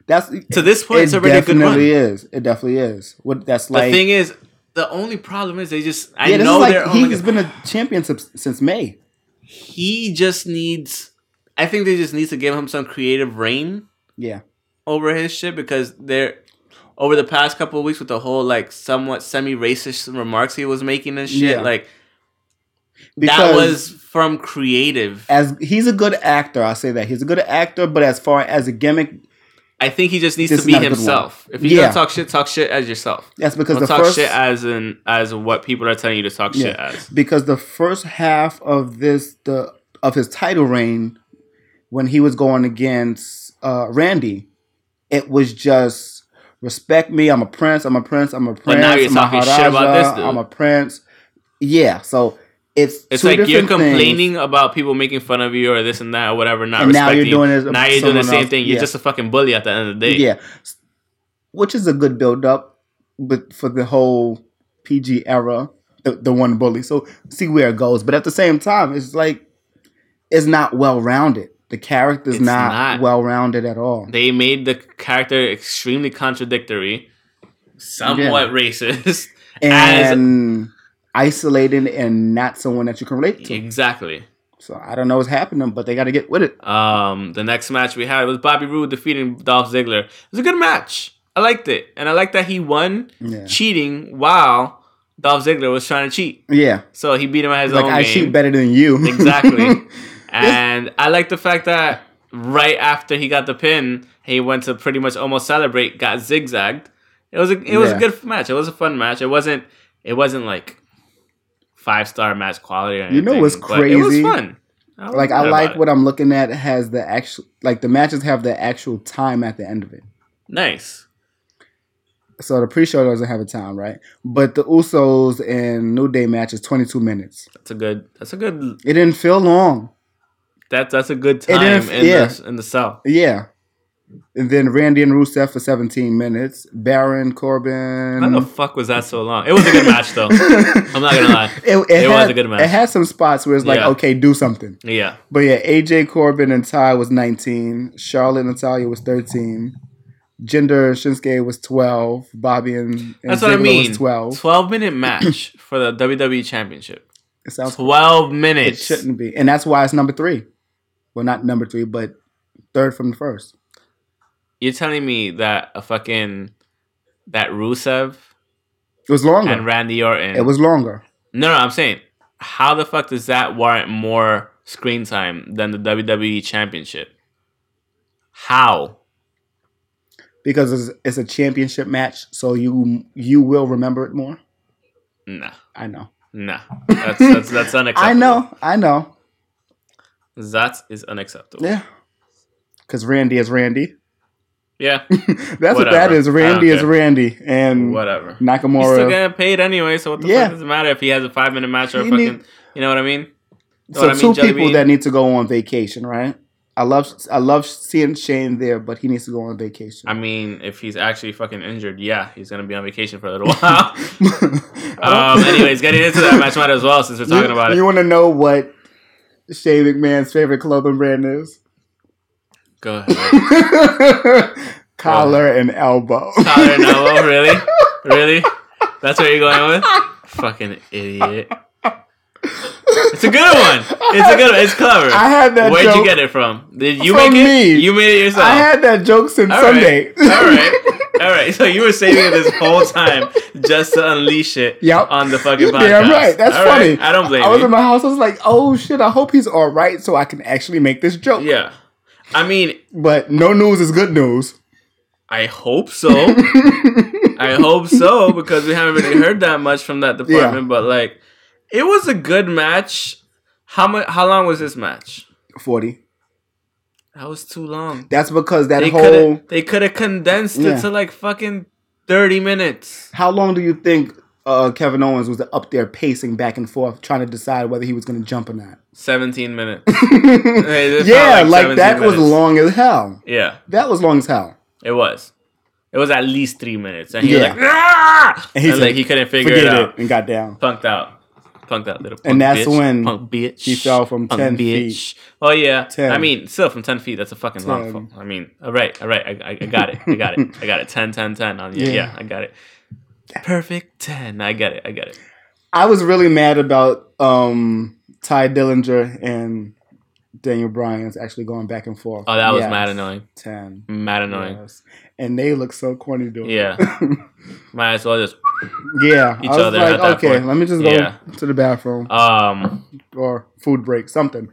That's To this point, it it's already a good run. definitely is. It definitely is. What that's like. The thing is, the only problem is they just. I yeah, know is they're. like oh he's been a champion since, since May. he just needs. I think they just need to give him some creative reign Yeah, over his shit because they're over the past couple of weeks with the whole like somewhat semi-racist remarks he was making and shit. Yeah. Like that was from creative. as he's a good actor. I say that he's a good actor, but as far as a gimmick, I think he just needs This to be not a good one. himself. If you're Yeah. gonna talk shit, talk shit as yourself. that's because Don't the talk first shit as in as what people are telling you to talk shit as. because the first half of this the of his title reign when he was going against uh, Randy, it was just respect me. I'm a prince. I'm a prince. I'm a prince. But now you're talking shit about this dude. I'm a prince. Yeah, so it's It's like you're different things. complaining about people making fun of you or this and that or whatever, not And now respecting you're doing it Now you're doing the same else. thing. You're Yeah. just a fucking bully at the end of the day. Yeah, which is a good build up, but for the whole PG era, the, the one bully. So see where it goes. But at the same time, it's like it's not well rounded. The character's It's not, not. well rounded at all. They made the character extremely contradictory, somewhat racist. as And isolated and not someone that you can relate to. exactly. So I don't know what's happening, but they got to get with it. Um, the next match we had was Bobby Roode defeating Dolph Ziggler. It was a good match. I liked it, and I like that he won Yeah. cheating while Dolph Ziggler was trying to cheat. Yeah, So he beat him at his like own I game. cheat better than you. Exactly. and I like the fact that right after he got the pin, he went to pretty much almost celebrate, got zigzagged. It was a it was a good match. It was a fun match. It wasn't it wasn't like five star match quality. You know what's but It was crazy? fun. was like I like about it. what I'm looking at has the actual like the matches have the actual time at the end of it. nice. So the pre-show doesn't have a time, right? But the Usos and New Day match is 22 minutes. That's a good. That's a good. It didn't feel long. That's that's a good It time in yeah. the in the cell. Yeah. And then Randy and Rusev for 17 minutes. Baron Corbin. How the fuck was that so long? It was a good match though. I'm not gonna lie. it, it, It was had, a good match. It had some spots where it's like, Yeah. okay, do something. Yeah. But yeah, AJ Corbin and Tye was 19. Charlotte and Natalya was 13. Jinder and Shinsuke was 12. Bobby and, and That's what I mean. was 12. 12 minute match for the WWE Championship. It sounds 12 It minutes. shouldn't be. And that's why it's number three. Well, not number three, but third from the first. You're telling me that a fucking that Rusev It was longer. and Randy Orton. it was longer. no, no. I'm saying, how the fuck does that warrant more screen time than the WWE Championship? How? Because it's, it's a championship match, so you you will remember it more. Nah, I know. nah. That's that's that's unacceptable. I know. I know. That is unacceptable. Yeah. Because Randy is Randy. Yeah. That's what that Whatever. is. Randy is. Randy. And Whatever. Nakamura. He's still getting paid anyway, so what the Yeah. fuck does it matter if he has a five minute match or a fucking need- you know what I mean? Know so I mean, two Jelly people Bean? that need to go on vacation, right? I love I love seeing Shane there, but he needs to go on vacation. I mean, if he's actually fucking injured, yeah, he's gonna be on vacation for a little while. Um, anyways, getting into that match might as well since we're talking you, about it. You want to know what Shane McMahon's favorite clothing brand is? Go ahead. Collar and elbow. Collar and elbow, really? Really? That's what you're going with? Fucking idiot. It's a good one. It's a good one. It's clever. I had that Where'd joke. you get it from? Did you From make it? me. You made it yourself. I had that joke since All Sunday. All right. All right. So you were saving it this whole time just to unleash it Yep. on the fucking podcast. damn right. That's All funny. right. I don't blame I was you. in my house. I was like, "Oh shit! I hope he's all right, so I can actually make this joke." yeah. I mean, But no news is good news. I hope so. I hope so because we haven't really heard that much from that department. But like, it was a good match. How much? How long was this match? Forty. That was too long. That's because that They whole. could they could have condensed Yeah. it to like fucking thirty minutes. How long do you think uh, Kevin Owens was up there pacing back and forth, trying to decide whether he was going to jump or not? Seventeen minutes. felt yeah, like like, 17 that was long as hell. Yeah, That was long as hell. It was. It was at least three minutes, and he was like, ah! And and, he like he couldn't figure it it, out. and got down. Punked out. Punked out, little. Punk And that's bitch. when punk bitch. he fell from punk 10 bitch. Oh yeah, 10. I mean, still from ten feet. That's a fucking long fall. I mean, all right, all right. I, I, I got it. I got it. I got it. 10, 10, 10 on yeah, Yeah. yeah. I got it. Perfect ten. I get it. I get it. I was really mad about um, Tye Dillinger and Daniel Bryan's actually going back and forth. Oh, that was Yes, mad annoying. Ten. Mad annoying. Yes. And they look so corny doing Yeah. Might as well just yeah. Each I was other like, okay, point. let me just go Yeah. to the bathroom um. or food break, something.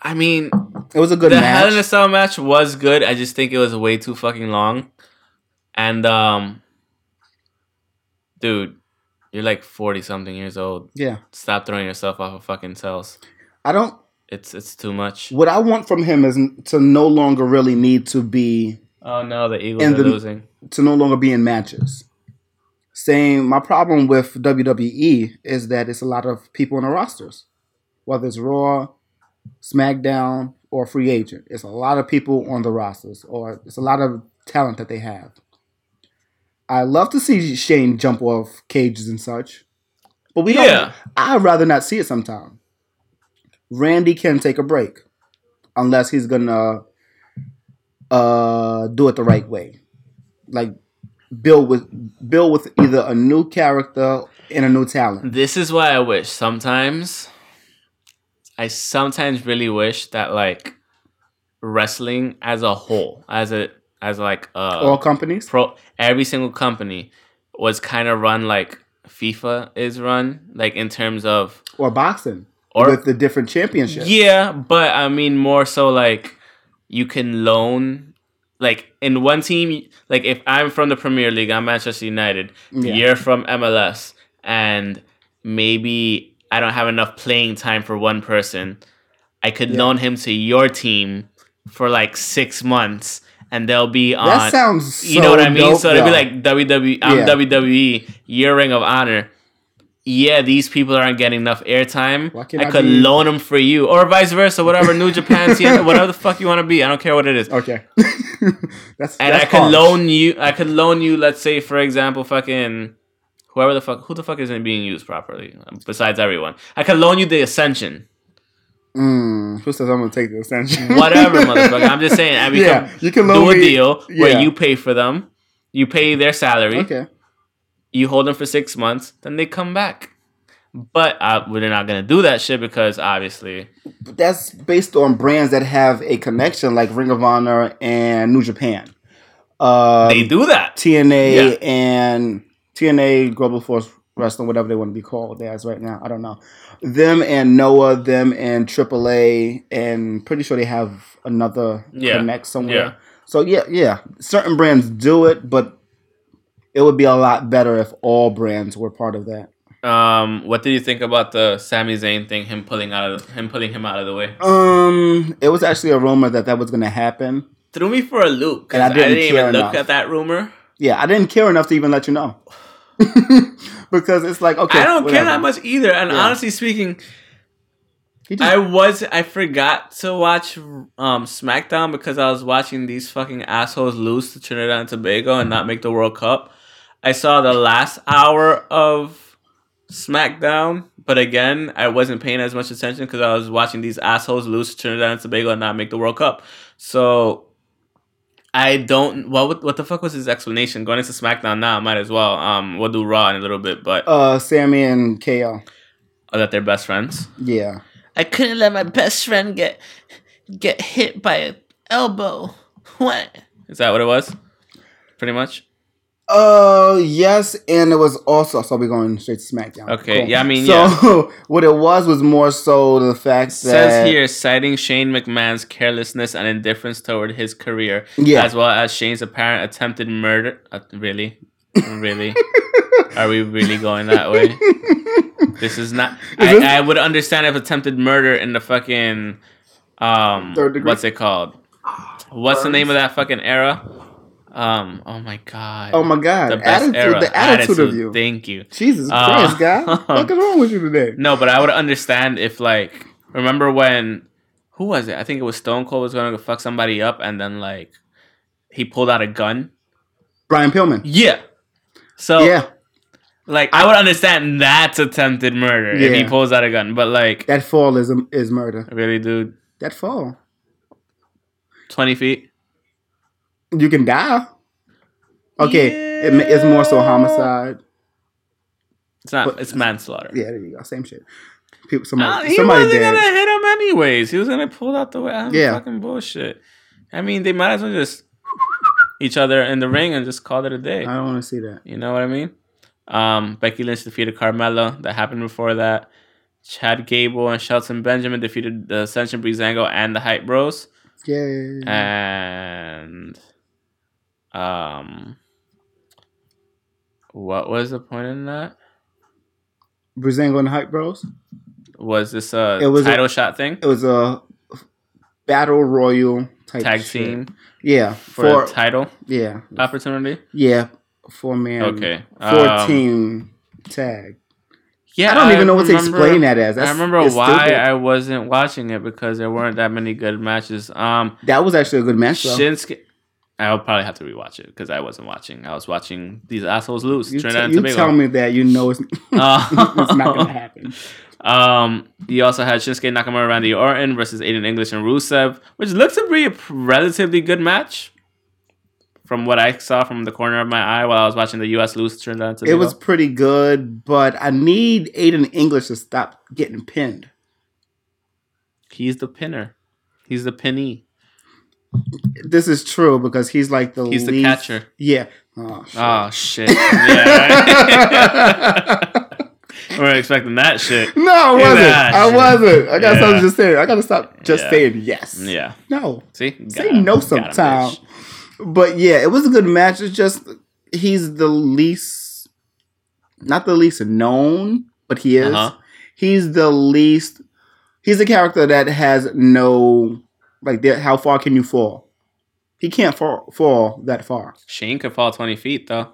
I mean, It was a good the match. Hell in a Cell match was good. I just think it was way too fucking long. And um, dude, you're like forty something years old. yeah. Stop throwing yourself off of fucking cells. I don't. It's it's too much. What I want from him is to no longer really need to be Oh no, the Eagles are the- losing. to no longer be in matches. Same. my problem with WWE is that it's a lot of people in the rosters, whether it's Raw, SmackDown, or free agent. It's a lot of people on the rosters, or it's a lot of talent that they have. I love to see Shane jump off cages and such, but we Yeah. don't. I'd rather not see it sometime. Randy can take a break, unless he's gonna uh, do it the right way, like build with build with either a new character and a new talent. This is why I wish sometimes. I sometimes really wish that like wrestling as a whole, as a as like uh All companies. pro every single company was kind of run like FIFA is run, like in terms of or boxing or with the different championships. yeah, but I mean more so like you can loan like in one team like if I'm from the Premier League, I'm Manchester United, Yeah. you're from MLS and maybe I don't have enough playing time for one person. I could Yeah. loan him to your team for like 6 months and they'll be on That sounds. So you know what I mean? dope, so it'll be like WWE, I'm Yeah. WWE, your Ring of Honor. yeah, these people aren't getting enough airtime. I I could be- loan them for you, or vice versa, whatever. New Japan, TNA, whatever the fuck you want to be. I don't care what it is. Okay. that's And that's I could harsh. loan you. I could loan you. Let's say, for example, fucking whoever the fuck, who the fuck isn't being used properly besides everyone. I could loan you the Ascension. Mm, who says I'm gonna take the extension? Whatever, motherfucker. I'm just saying. I become, Yeah, you can do a me- deal where you pay for them. You pay their salary. Okay. You hold them for six months. Then they come back. But uh, we're not gonna do that shit because obviously But that's based on brands that have a connection, like Ring of Honor and New Japan. Uh, they do that. TNA Yeah. and TNA Global Force Wrestling, whatever they want to be called as right now. I don't know. Them and Noah, them and AAA, and pretty sure they have another Yeah. connect somewhere. Yeah. So yeah, yeah, certain brands do it, but it would be a lot better if all brands were part of that. Um, what did you think about the Sami Zayn thing? Him pulling out of him pulling him out of the way. Um, it was actually a rumor that that was going to happen. Threw me for a loop And I I didn't didn't, care even look at that rumor. Yeah, I didn't care enough to even let you know. because it's like okay, I don't care that much either. And Yeah. honestly speaking, I was I forgot to watch um SmackDown because I was watching these fucking assholes lose to Trinidad and Tobago and not make the World Cup. I saw the last hour of SmackDown, but again, I wasn't paying as much attention because I was watching these assholes lose to Trinidad and Tobago and not make the World Cup. So I don't. What what the fuck was his explanation going into SmackDown now? Might as well. Um, we'll do Raw in a little bit, but uh, Sami and KO. oh, that they're best friends. Yeah. I couldn't let my best friend get get hit by an elbow. What? Is that what it was? Pretty much. Uh, yes, and it was also so we're going straight to SmackDown. Okay, yeah, I mean, so what it was was more so the fact that Says here, citing Shane McMahon's carelessness and indifference toward his career, Yeah. as well as Shane's apparent attempted murder. Uh, really, really, are we really going that way? This is not. I, I would understand if attempted murder in the fucking um, Third degree? what's it called? What's the name of that fucking era? Um, oh my god. Oh my god, the best attitude, era. the attitude, of you. Thank you. Jesus Uh, Christ, guy, what is wrong with you today? No, but I would understand if like remember when who was it? I think it was Stone Cold was gonna fuck somebody up and then like he pulled out a gun. Brian Pillman. Yeah. So yeah, like I would understand that's attempted murder if he pulls out a gun. But like that fall is is murder. really dude, That fall, twenty feet. You can die. Okay, it, it's more so homicide. It's not But- it's manslaughter. Yeah, there you go, same shit. People, Uh, somebody, he somebody wasn't dead. gonna hit him anyways. He was gonna pull out the way. Yeah. Yeah, fucking bullshit. I mean, they might as well just each other in the ring and just call it a day. I don't want to see that. You know what I mean? Um, Becky Lynch defeated Carmella. That happened before that. Chad Gable and Shelton Benjamin defeated the Ascension Breezango and the Hype Bros. Yeah, And um, what was the point in that? Breezango and Hype Bros. Was this a It was a- title shot thing? It was a battle royal Tag shit. team Yeah, for, for, a title yeah, opportunity. yeah, four man. Okay, four um, team tag. Yeah, I don't even know what to explain that as. That's, I remember why stupid. I wasn't watching it because there weren't that many good matches. Um, that was actually a good match. Though. Shinsuke. I'll probably have to rewatch it because I wasn't watching. I was watching these assholes lose. You, Trinidad t- you Tobago. tell me that you know it's, Uh, it's not gonna happen. Um, you also had Shinsuke Nakamura, Randy Orton versus Aiden English and Rusev, which looked to be a relatively good match. From what I saw from the corner of my eye while I was watching the U.S. lose to Trinidad and It was pretty good, but I need Aiden English to stop getting pinned. He's the pinner. He's the pinnee. This is true because he's like the He's the catcher. Yeah. Oh, shit. Oh shit! Yeah. we weren't expecting that shit. no, I wasn't. that I shit. wasn't. I got Yeah. something to say. I gotta stop just Yeah. saying yes. Yeah. No. See, Say him. no Got him, sometime. But yeah, it was a good match. It's just he's the least, not the least known, but he is. Uh-huh. He's the least. He's a character that has no like. there- How far can you fall? He can't fall fall that far. Shane could fall twenty feet though.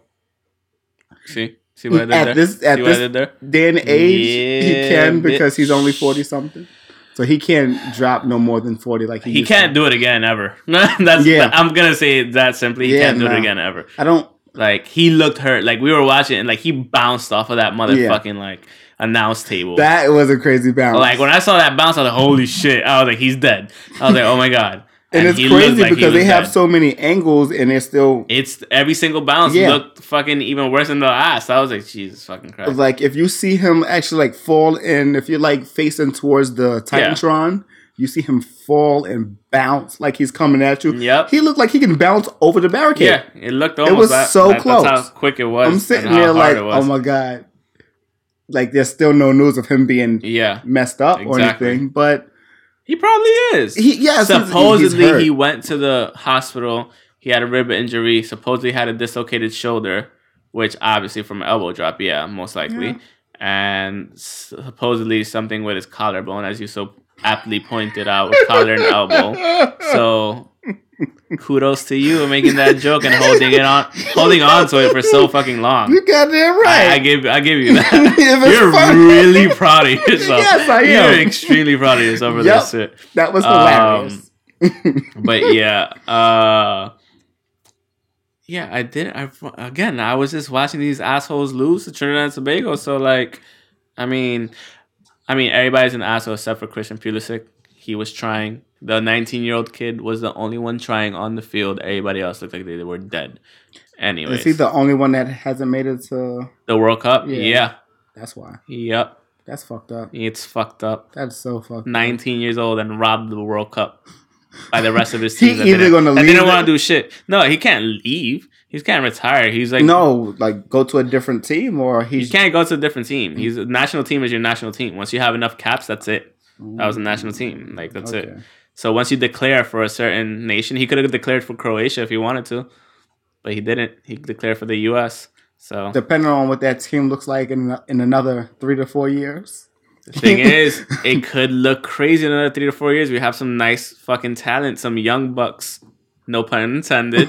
See, See what I did At there? this- at See what I this- did there? Day and age, he can because he's only forty something. So he can't drop no more than forty. Like he, He can't do it again ever. That's Yeah. I'm gonna say that simply. He Yeah, can't do nah. it again ever. I don't. Like he looked hurt. Like we were watching, and like he bounced off of that motherfucking like announce table. That was a crazy bounce. like when I saw that bounce, I was like, "Holy shit!" I was like, "He's dead." I was like, "Oh my god!" and, it's crazy like because they have dead. so many angles and they're still It's every single bounce Yeah. looked fucking even worse than the ass. I was like, Jesus fucking Christ. like if you see him actually like fall in if you're like facing towards the Titantron, you see him fall and bounce like he's coming at you. Yep. He looked like he can bounce over the barricade. Yeah, it looked almost was that, so that- close. That's how quick it was. I'm sitting and there like, oh my god. Like there's still no news of him being Yeah, messed up or anything, but he probably is. he he's supposedly he went to the hospital. He had a rib injury. Supposedly had a dislocated shoulder, which obviously from an elbow drop, yeah, most likely. Yeah. And supposedly something with his collarbone, as you so aptly pointed out, with collar and elbow. So kudos to you for making that joke and holding it on, holding on to it for so fucking long. You got that right. I, I give I give you that. You're fun- really proud of yourself. Yes, I You're am. extremely proud of yourself for Yep. this shit. that was Um, hilarious. But yeah, uh yeah, I did. I again, I was just watching these assholes lose to Trinidad and Tobago. So like, I mean, I mean, everybody's an asshole except for Christian Pulisic. He was trying. The 19 year old kid was the only one trying on the field. Everybody else looked like they were dead. Anyway, Is he the only one that hasn't made it to? the World Cup. Yeah. Yeah. That's why. Yep. That's fucked up. It's fucked up. That's so fucked. up. 19 years old and robbed the World Cup by the rest of his team. he either didn't- gonna leave didn't want to do shit. No, he can't leave. He can't retire. He's like no, like go to a different team or he's can't go to a different team. He's a national team is your national team. Once you have enough caps, that's it. That was a national team. Like that's it. So once you declare for a certain nation, he could have declared for Croatia if he wanted to, but he didn't. He declared for the U.S. So depending on what that team looks like in in another three to four years. the thing is, it could look crazy in another three to four years. We have some nice fucking talent, some young bucks. No pun intended.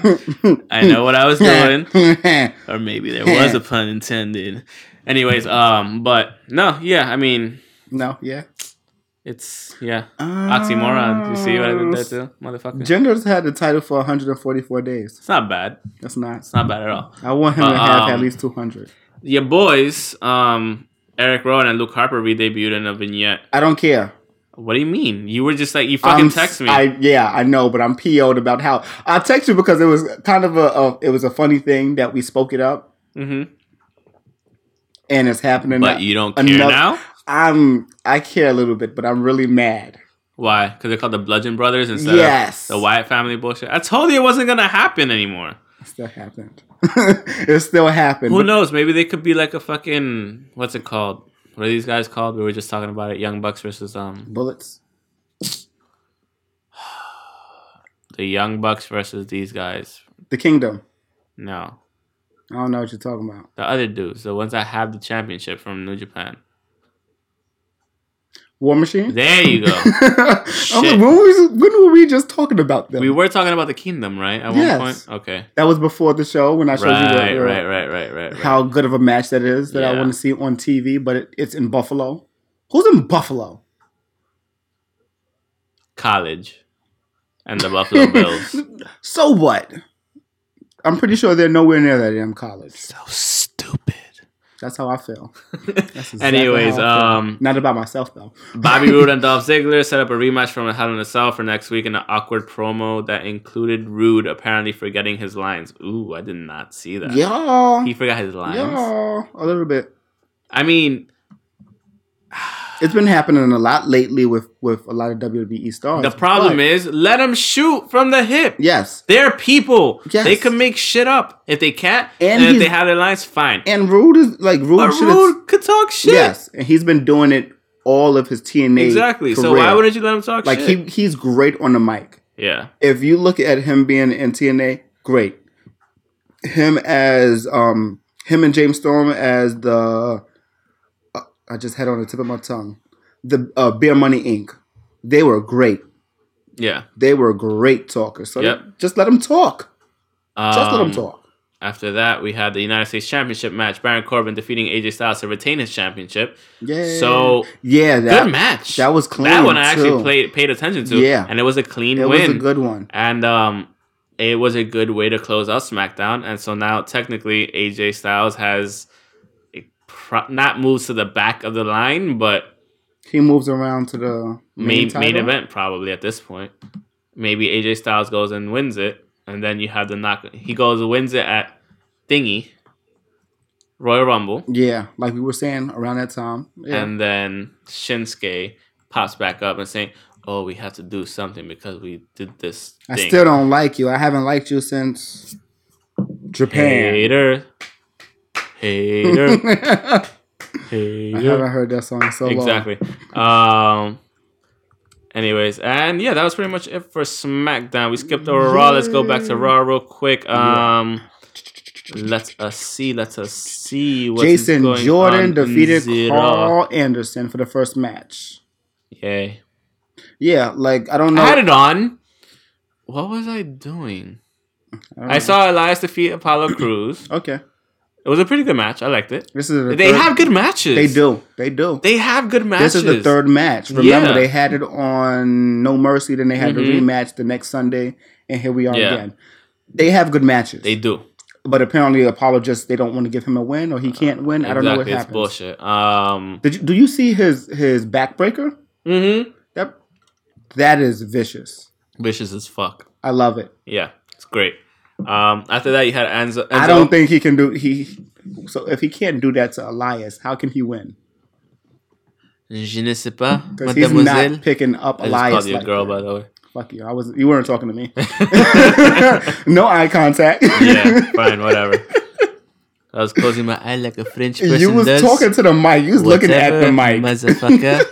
I know what I was doing. or maybe there was a pun intended. Anyways, um, but no, yeah, I mean, no, yeah. It's yeah, oxymoron. You see what I did there too, motherfucker? Jinder's had the title for 144 days. It's not bad. That's not. It's not bad at all. I want him to have at um, least 200. Your boys, um, Eric Rowan and Luke Harper re-debuted in a vignette. I don't care. What do you mean? You were just like you fucking text me. I yeah, I know, but I'm PO'd about how I text you because it was kind of a, a it was a funny thing that we spoke it up mm-hmm. and it's happening. But you don't care Another- now. I'm I care a little bit, but I'm really mad. Why? Because they're called the Bludgeon Brothers instead Yes. of the Wyatt family bullshit. I told you it wasn't gonna happen anymore. It still happened. it still happened. Who knows? Maybe they could be like a fucking what's it called? What are these guys called? We were just talking about it. Young Bucks versus um Bullets. the Young Bucks versus these guys. The Kingdom. No, I don't know what you're talking about. the other dudes, the ones that have the championship from New Japan. War Machine. There you go. I'm Shit. like, when, was, when were we just talking about them? we were talking about the Kingdom, right? At Yes. one point. Okay. that was before the show when I showed you Right, the, right, right, right, right, right. how good of a match that is that I want to see on TV, but it, it's in Buffalo. Who's in Buffalo? College and the Buffalo Bills. So what? I'm pretty sure they're nowhere near that damn college. so stupid. That's how I feel. That's exactly Anyways, feel. um, not about myself though. Bobby Roode and Dolph Ziggler set up a rematch from a Hell in a Cell for next week in an awkward promo that included Roode apparently forgetting his lines. Ooh, I did not see that. Yeah, He forgot his lines. yeah, a little bit. I mean, It's been happening a lot lately with with a lot of WWE stars. the problem is let them shoot from the hip. yes, They're people. Yes. They can make shit up. If they can't, And and, if they have their lines, fine. and Roode is like Roode. But Roode could talk shit. Yes, and he's been doing it all of his TNA. Exactly. So why wouldn't you let him talk like shit? he he's great on the mic. yeah. If you look at him being in TNA, great. Him as um him and James Storm as the I just had on the tip of my tongue. The uh, Beer Money Inc. They were great. Yeah. They were great talkers. So Yep. just let them talk. Just let them Um, talk. after that, we had the United States Championship match. Baron Corbin defeating AJ Styles to retain his championship. Yeah. So yeah, that, good match. that was clean, That one I too. actually played paid attention to. Yeah. and it was a clean It win. was a good one. and um, it was a good way to close out SmackDown. And so now technically AJ Styles has pro- not moves to the back of the line, but He moves around to the main, main main event probably at this point. Maybe AJ Styles goes and wins it, and then you have the knock. He goes and wins it at Thingy Royal Rumble, Yeah, like we were saying around that time. Yeah. and then Shinsuke pops back up and saying, "Oh, we have to do something because we did this I still don't like you. I haven't liked you since Japan. hater, hater, Hater. I haven't heard that song so long. exactly. Um. Anyways, and yeah, that was pretty much it for SmackDown. We skipped over Raw. Let's go back to Raw real quick. Um, let us see. Let us see. Jason Jordan defeated the Karl Anderson for the first match. Yay! Yeah, like I don't know. I had it on. What was I doing? don't I saw Elias defeat Apollo Crews. Okay, It was a pretty good match. I liked it. this is the They third- have good matches. They do. They do. They have good matches. This is the third match. Remember, Yeah. they had it on No Mercy, then they had Mhm. the rematch the next Sunday, and here we are Yeah. again. They have good matches. They do. but apparently, Apollo just they don't want to give him a win, or he can't win. I don't know what Exactly, It's happens. bullshit. Um. Did you, do you see his his backbreaker? Mm-hmm. That that is vicious. Vicious as fuck. I love it. Yeah, it's great. Um, after that, you had Enzo. Enzo I don't think he can do he. So if he can't do that to Elias, how can he win? Je ne sais pas, Because he's not picking up I just Elias called you a like girl, that. by the way. Fuck you. I was. You weren't talking to me. no eye contact. yeah, fine, whatever. I was closing my eye like a French person You was does. talking to the mic. You was looking at the Whatever, mic. motherfucker.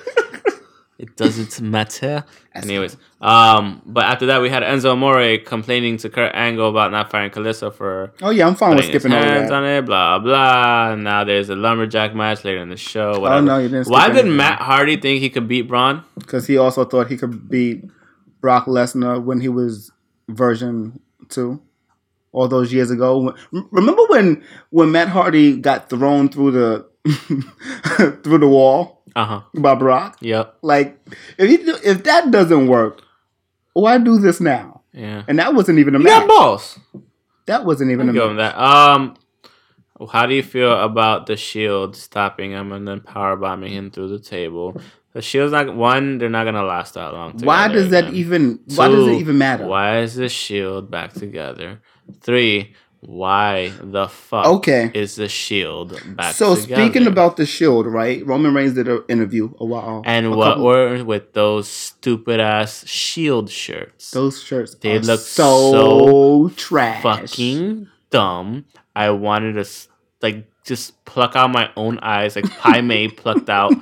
It doesn't matter. Anyways, um, but after that, we had Enzo Amore complaining to Kurt Angle about not firing Kalisto for Oh yeah, I'm fine with putting his skipping over hands that. on it, blah blah. And now there's a lumberjack match later in the show. Whatever. Oh no, you didn't. Why skip did anything. Matt Hardy think he could beat Braun? Because he also thought he could beat Brock Lesnar when he was version two, all those years ago. Remember when when Matt Hardy got thrown through the through the wall Uh huh. by Brock? Yep. Like if he, if that doesn't work, why do this now? Yeah. And that wasn't even a You match. balls. That wasn't even I'll a match. that. Um, how do you feel about the Shield stopping him and then power bombing him through the table? The Shield's not one. They're not gonna last that long. Why does that again. even? Why does it even matter? Why is the Shield back together? Three. Why the fuck Okay. is the Shield back? So together? speaking about the Shield, right? Roman Reigns did an interview a while. and a what couple- were with those stupid ass Shield shirts? those shirts? They look so, so trash. fucking dumb. I wanted to like just pluck out my own eyes, like Pai Mei plucked out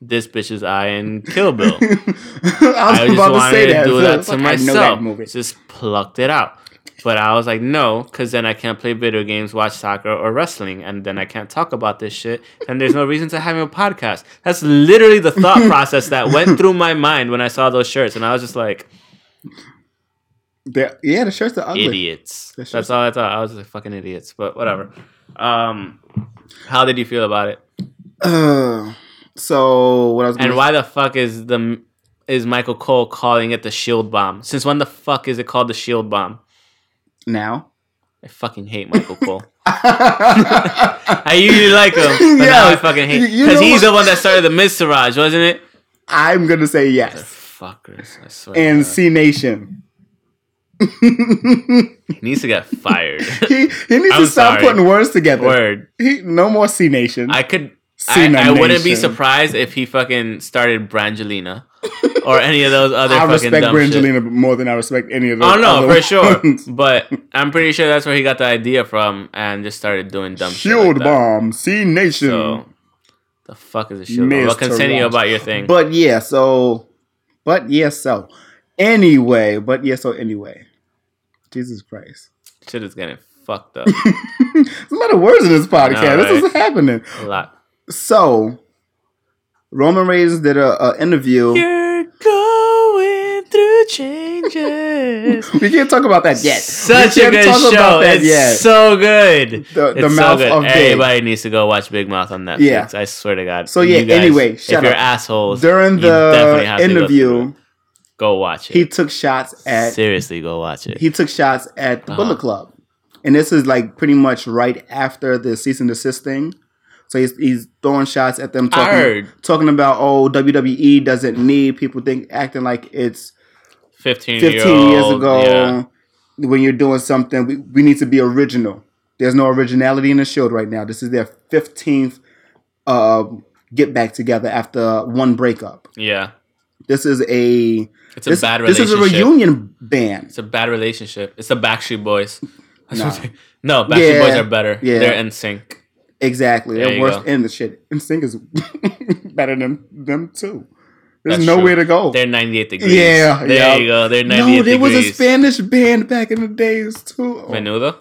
this bitch's eye in Kill Bill. I was I just about to say to that. do so that to like, I know myself. that movie. Just plucked it out. But I was like, no, because then I can't play video games, watch soccer, or wrestling, and then I can't talk about this shit. And there's no reason to have a podcast. That's literally the thought process that went through my mind when I saw those shirts, and I was just like, They're- yeah, the shirts are ugly. idiots. That's That's all I thought. I was like, fucking idiots. But whatever. Um, how did you feel about it? Uh, so what I was And why the fuck is the is Michael Cole calling it the Shield Bomb? Since when the fuck is it called the Shield Bomb? Now? I fucking hate Michael Cole. I usually like him, but now I fucking hate because he's the one that started the Siraj, wasn't it? I'm gonna say yes. Fuckers, I swear. And. Cenation. he needs to get fired. he, he needs I'm to stop sorry. putting words together. Word. He, no more Cenation. I could. I, I wouldn't be surprised if he fucking started Brangelina or any of those other I fucking respect dumb shit. Brangelina more than I respect any of those. Oh no, other for sure. But I'm pretty sure that's where he got the idea from and just started doing dumb shit. Shield like bomb, Cenation. So the fuck is a shield bomb? Mr. Well, continue Rogers. about your thing. But yeah, so, but yeah, so anyway, but yeah, so anyway, Jesus Christ, shit is getting fucked up there's a lot of words in this podcast. know, This is happening. a lot. So, Roman Reigns did a, a interview. You're going through changes. we can't talk about that yet. Such we a good talk show. about that it's yet. so good. The- the Mouth good. of Big. Everybody needs to go watch Big Mouth on Netflix. Yeah. I swear to God. So, yeah, guys, anyway, if you're up. assholes During the to go interview, go watch it. he took shots at Seriously, go watch it. he took shots at the Uh-huh. Bullet Club, and this is like pretty much right after the cease and desist thing. So he's, he's throwing shots at them, I talking heard talking about oh WWE doesn't need people think acting like it's 15, 15 year years old, ago Yeah. when you're doing something. We, we need to be original. There's no originality in the show right now. This is their 15th uh, get back together after one breakup. yeah. This is a It's a this, bad this is a reunion band. It's a bad relationship. It's the Backstreet Boys. Nah. no, Backstreet Yeah, Boys are better. yeah. They're in sync. Exactly. There They're worse go. in the shit. And is better than them too. There's That's nowhere true. to go. They're 98 degrees. Yeah, There yeah. you go. They're 98 no, there was a. Spanish band back in the days too. Menudo?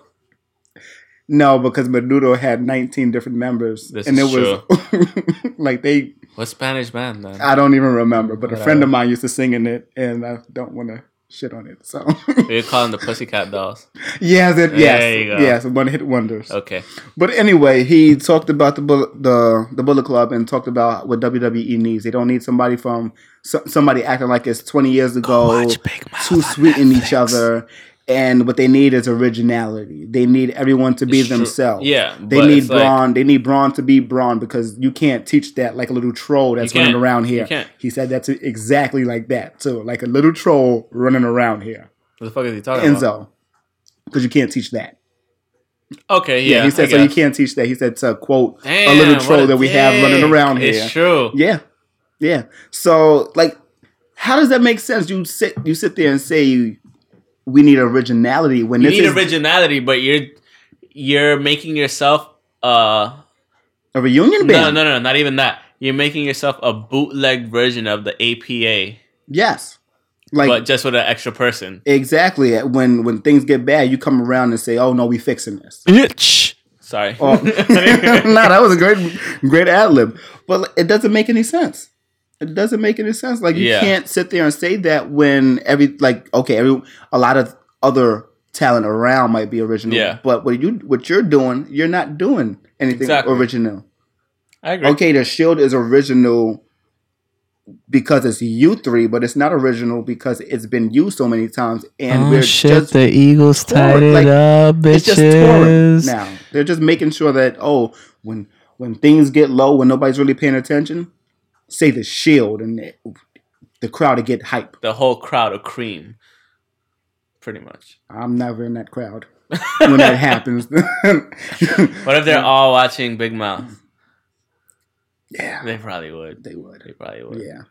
No, because Menudo had 19 different members, This and is it was like they. What Spanish band then? I don't even remember, but a friend of mine used to sing in it, and I don't want to shit on it. So We call them the Pussycat Dolls. yes, it, yes, There you go. yes, one hit wonders. Okay. But anyway, he talked about the Bullet, the the Bullet Club and talked about what WWE needs. They don't need somebody from so, somebody acting like it's 20 years ago, too sweet in each other. And what they need is originality. They need everyone to be themselves. Yeah, They need it's like- Braun. they need Braun to be Braun because you can't teach that like a little troll that's running around here. can't. He said that's exactly like that too, like a little troll running around here. What the fuck is he talking about? Enzo, because you can't teach that. Okay, Yeah, yeah. he said so. You can't teach that. He said to quote Damn, a little troll a that we have running around here. It's true. Yeah, yeah. So like, how does that make sense? You sit, you sit there and say we need originality when You this need is originality, but you're you're making yourself uh a reunion band no no no not even that. You're making yourself a bootleg version of the APA, Yes, like but just with an extra person. exactly. When when things get bad, you come around and say, "Oh no, we fixing this." Bitch. Sorry. Oh, nah, that was a great great ad lib, but it doesn't make any sense. It doesn't make any sense. Like you Yeah. can't sit there and say that when every like okay, every a lot of other talent around might be original. Yeah. But what you what you're doing, you're not doing anything Exactly. original. I agree. Okay, the Shield is original because it's you three, but it's not original because it's been used so many times, and oh we're shit! just the Eagles touring, tied it like, up, it's just touring bitches. now. They're just making sure that oh, when when things get low, when nobody's really paying attention, say the Shield, and the, the crowd to get hype. the whole crowd of cream. Pretty much. I'm never in that crowd when that happens. What if they're all watching Big Mouth? yeah, They probably would. they would. They probably would. Yeah,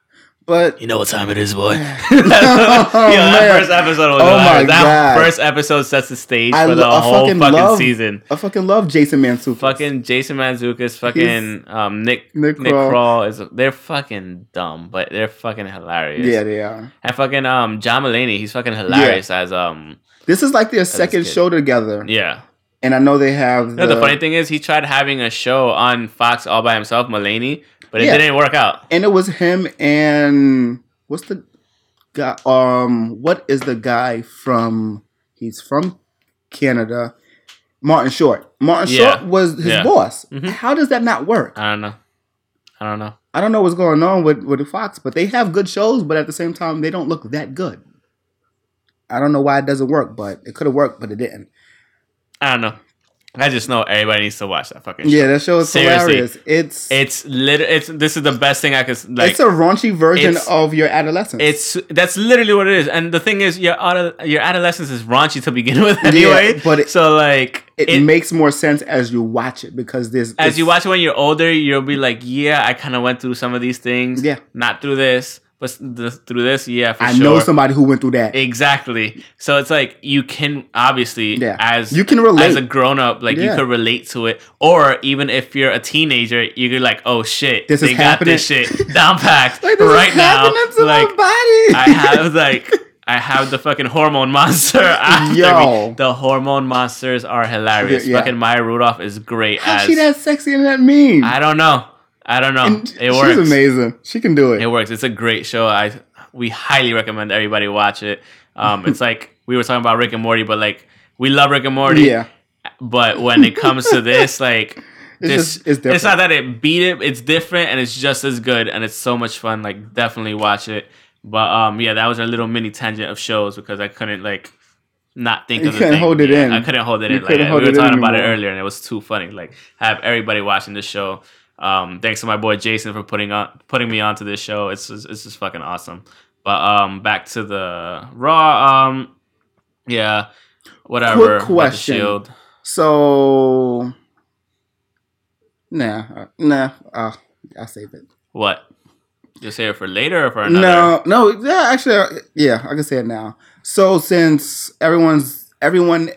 but You know what time it is, boy. oh, Yo, that first episode was Oh, my that God. first episode sets the stage I for the I whole fucking fucking love- season. I fucking love Jason Mantzoukas. Fucking Jason Mantzoukas, fucking um, Nick Nick Nick, Kroll. Kroll is they're fucking dumb, but they're fucking hilarious. yeah, they are. and fucking um John Mulaney, he's fucking hilarious as um This is like their second show together, yeah. and I know they have. No, the funny thing is, he tried having a show on Fox all by himself, Mulaney, but it Yeah. didn't work out. and it was him and what's the guy? Um, what is the guy from? He's from Canada. Martin Short. Martin Yeah. Short was his Yeah. boss. Mhm. How does that not work? I don't know. I don't know. I don't know what's going on with with the Fox, but they have good shows, but at the same time, they don't look that good. I don't know why it doesn't work, but it could have worked, but it didn't. I don't know. I just know everybody needs to watch that fucking show. Yeah, that show is Seriously. hilarious. It's It's lit. It's this is the best thing I could like. it's a raunchy version of your adolescence. It's that's literally what it is, and the thing is, your ado- your adolescence is raunchy to begin with anyway. but it- so like it, it, makes more sense as you watch it because there's as you watch it when you're older, you'll be like, yeah, I kind of went through some of these things. Yeah. not through this, but s- th- through this, yeah, I sure. know somebody who went through that. Exactly. So it's like you can obviously, Yeah. as You can relate. as a grown up, like you could relate to it, or even if you're a teenager, you could like, oh shit, This they is got this happening. shit down packed like this right now. to Like my body. I have like I have the fucking hormone monster after Yo. me. The hormone monsters are hilarious. Yeah. Fucking Maya Rudolph is great How's as she that sexy and that mean? I don't know. I don't know. And it she's works. amazing. She can do it. It works. It's a great show. I we highly recommend everybody watch it. Um, it's like we were talking about Rick and Morty, but like we love Rick and Morty. Yeah. But when it comes to this, like It's this, just- it's different. not that it beat it. It's different and it's just as good and it's so much fun. Like definitely watch it. But um, yeah, that was our little mini tangent of shows because I couldn't like not think You of the couldn't thing. hold it Yeah, in. I couldn't hold it You in. Like we were talking about it earlier and it was too funny. Like have everybody watching the show. Um, thanks to my boy Jason for putting on putting me onto this show. It's just, it's just fucking awesome. But um, back to the Raw. Um, yeah, whatever. Quick question. So, nah, uh, nah. Uh, I'll save it. What? You'll save it for later or for another? No, no. Yeah, actually, uh, yeah, I can say it now. So since everyone's everyone,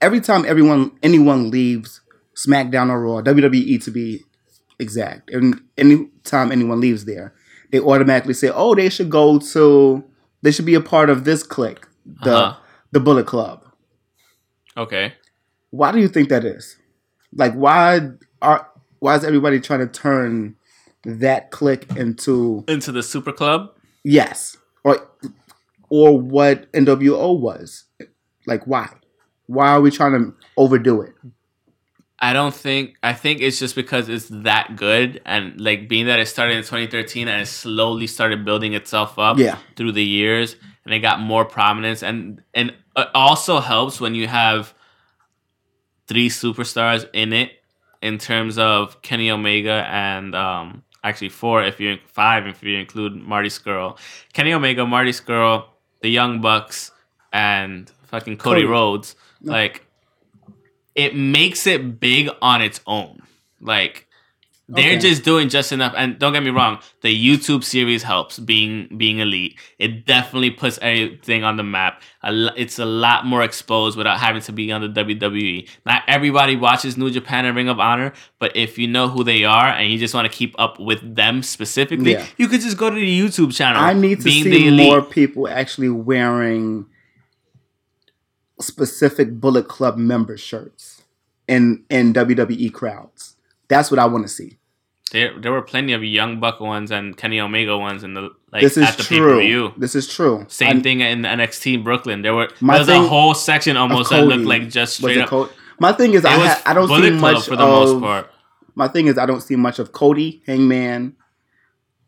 every time everyone anyone leaves SmackDown or Raw, WWE to be exact, and any time anyone leaves there, they automatically say, "Oh, they should go to, they should be a part of this clique, the Uh-huh. the Bullet Club." Okay. Why do you think that is? Like, why are why is everybody trying to turn that clique into Into the Super Club. yes, or or what NWO was? Like, why? Why are we trying to overdo it? I don't think. I think it's just because it's that good, and like being that it started in 2013 and it slowly started building itself up Yeah, through the years, and it got more prominence, and and it also helps when you have three superstars in it, in terms of Kenny Omega and um actually four if you five if you include Marty Scurll, Kenny Omega, Marty Scurll, the Young Bucks, and fucking Cody, Cody. Rhodes, No. like it makes it big on its own. Like they're Okay. just doing just enough. And don't get me wrong, the YouTube series helps being being elite. It definitely puts everything on the map. It's a lot more exposed without having to be on the WWE. Not everybody watches New Japan and Ring of Honor, but if you know who they are and you just want to keep up with them specifically, Yeah. you could just go to the YouTube channel. I need to see more people actually wearing specific Bullet Club member shirts in in WWE crowds. That's what I want to see. There, there were plenty of Young Buck ones and Kenny Omega ones in the like this is at the true. view. This is true. Same I- thing in NXT Brooklyn. There were My there was thing- a whole section almost that looked like just straight up. My thing is, I, ha- I don't Bullet see Club much for the of, most part. My thing is, I don't see much of Cody, Hangman,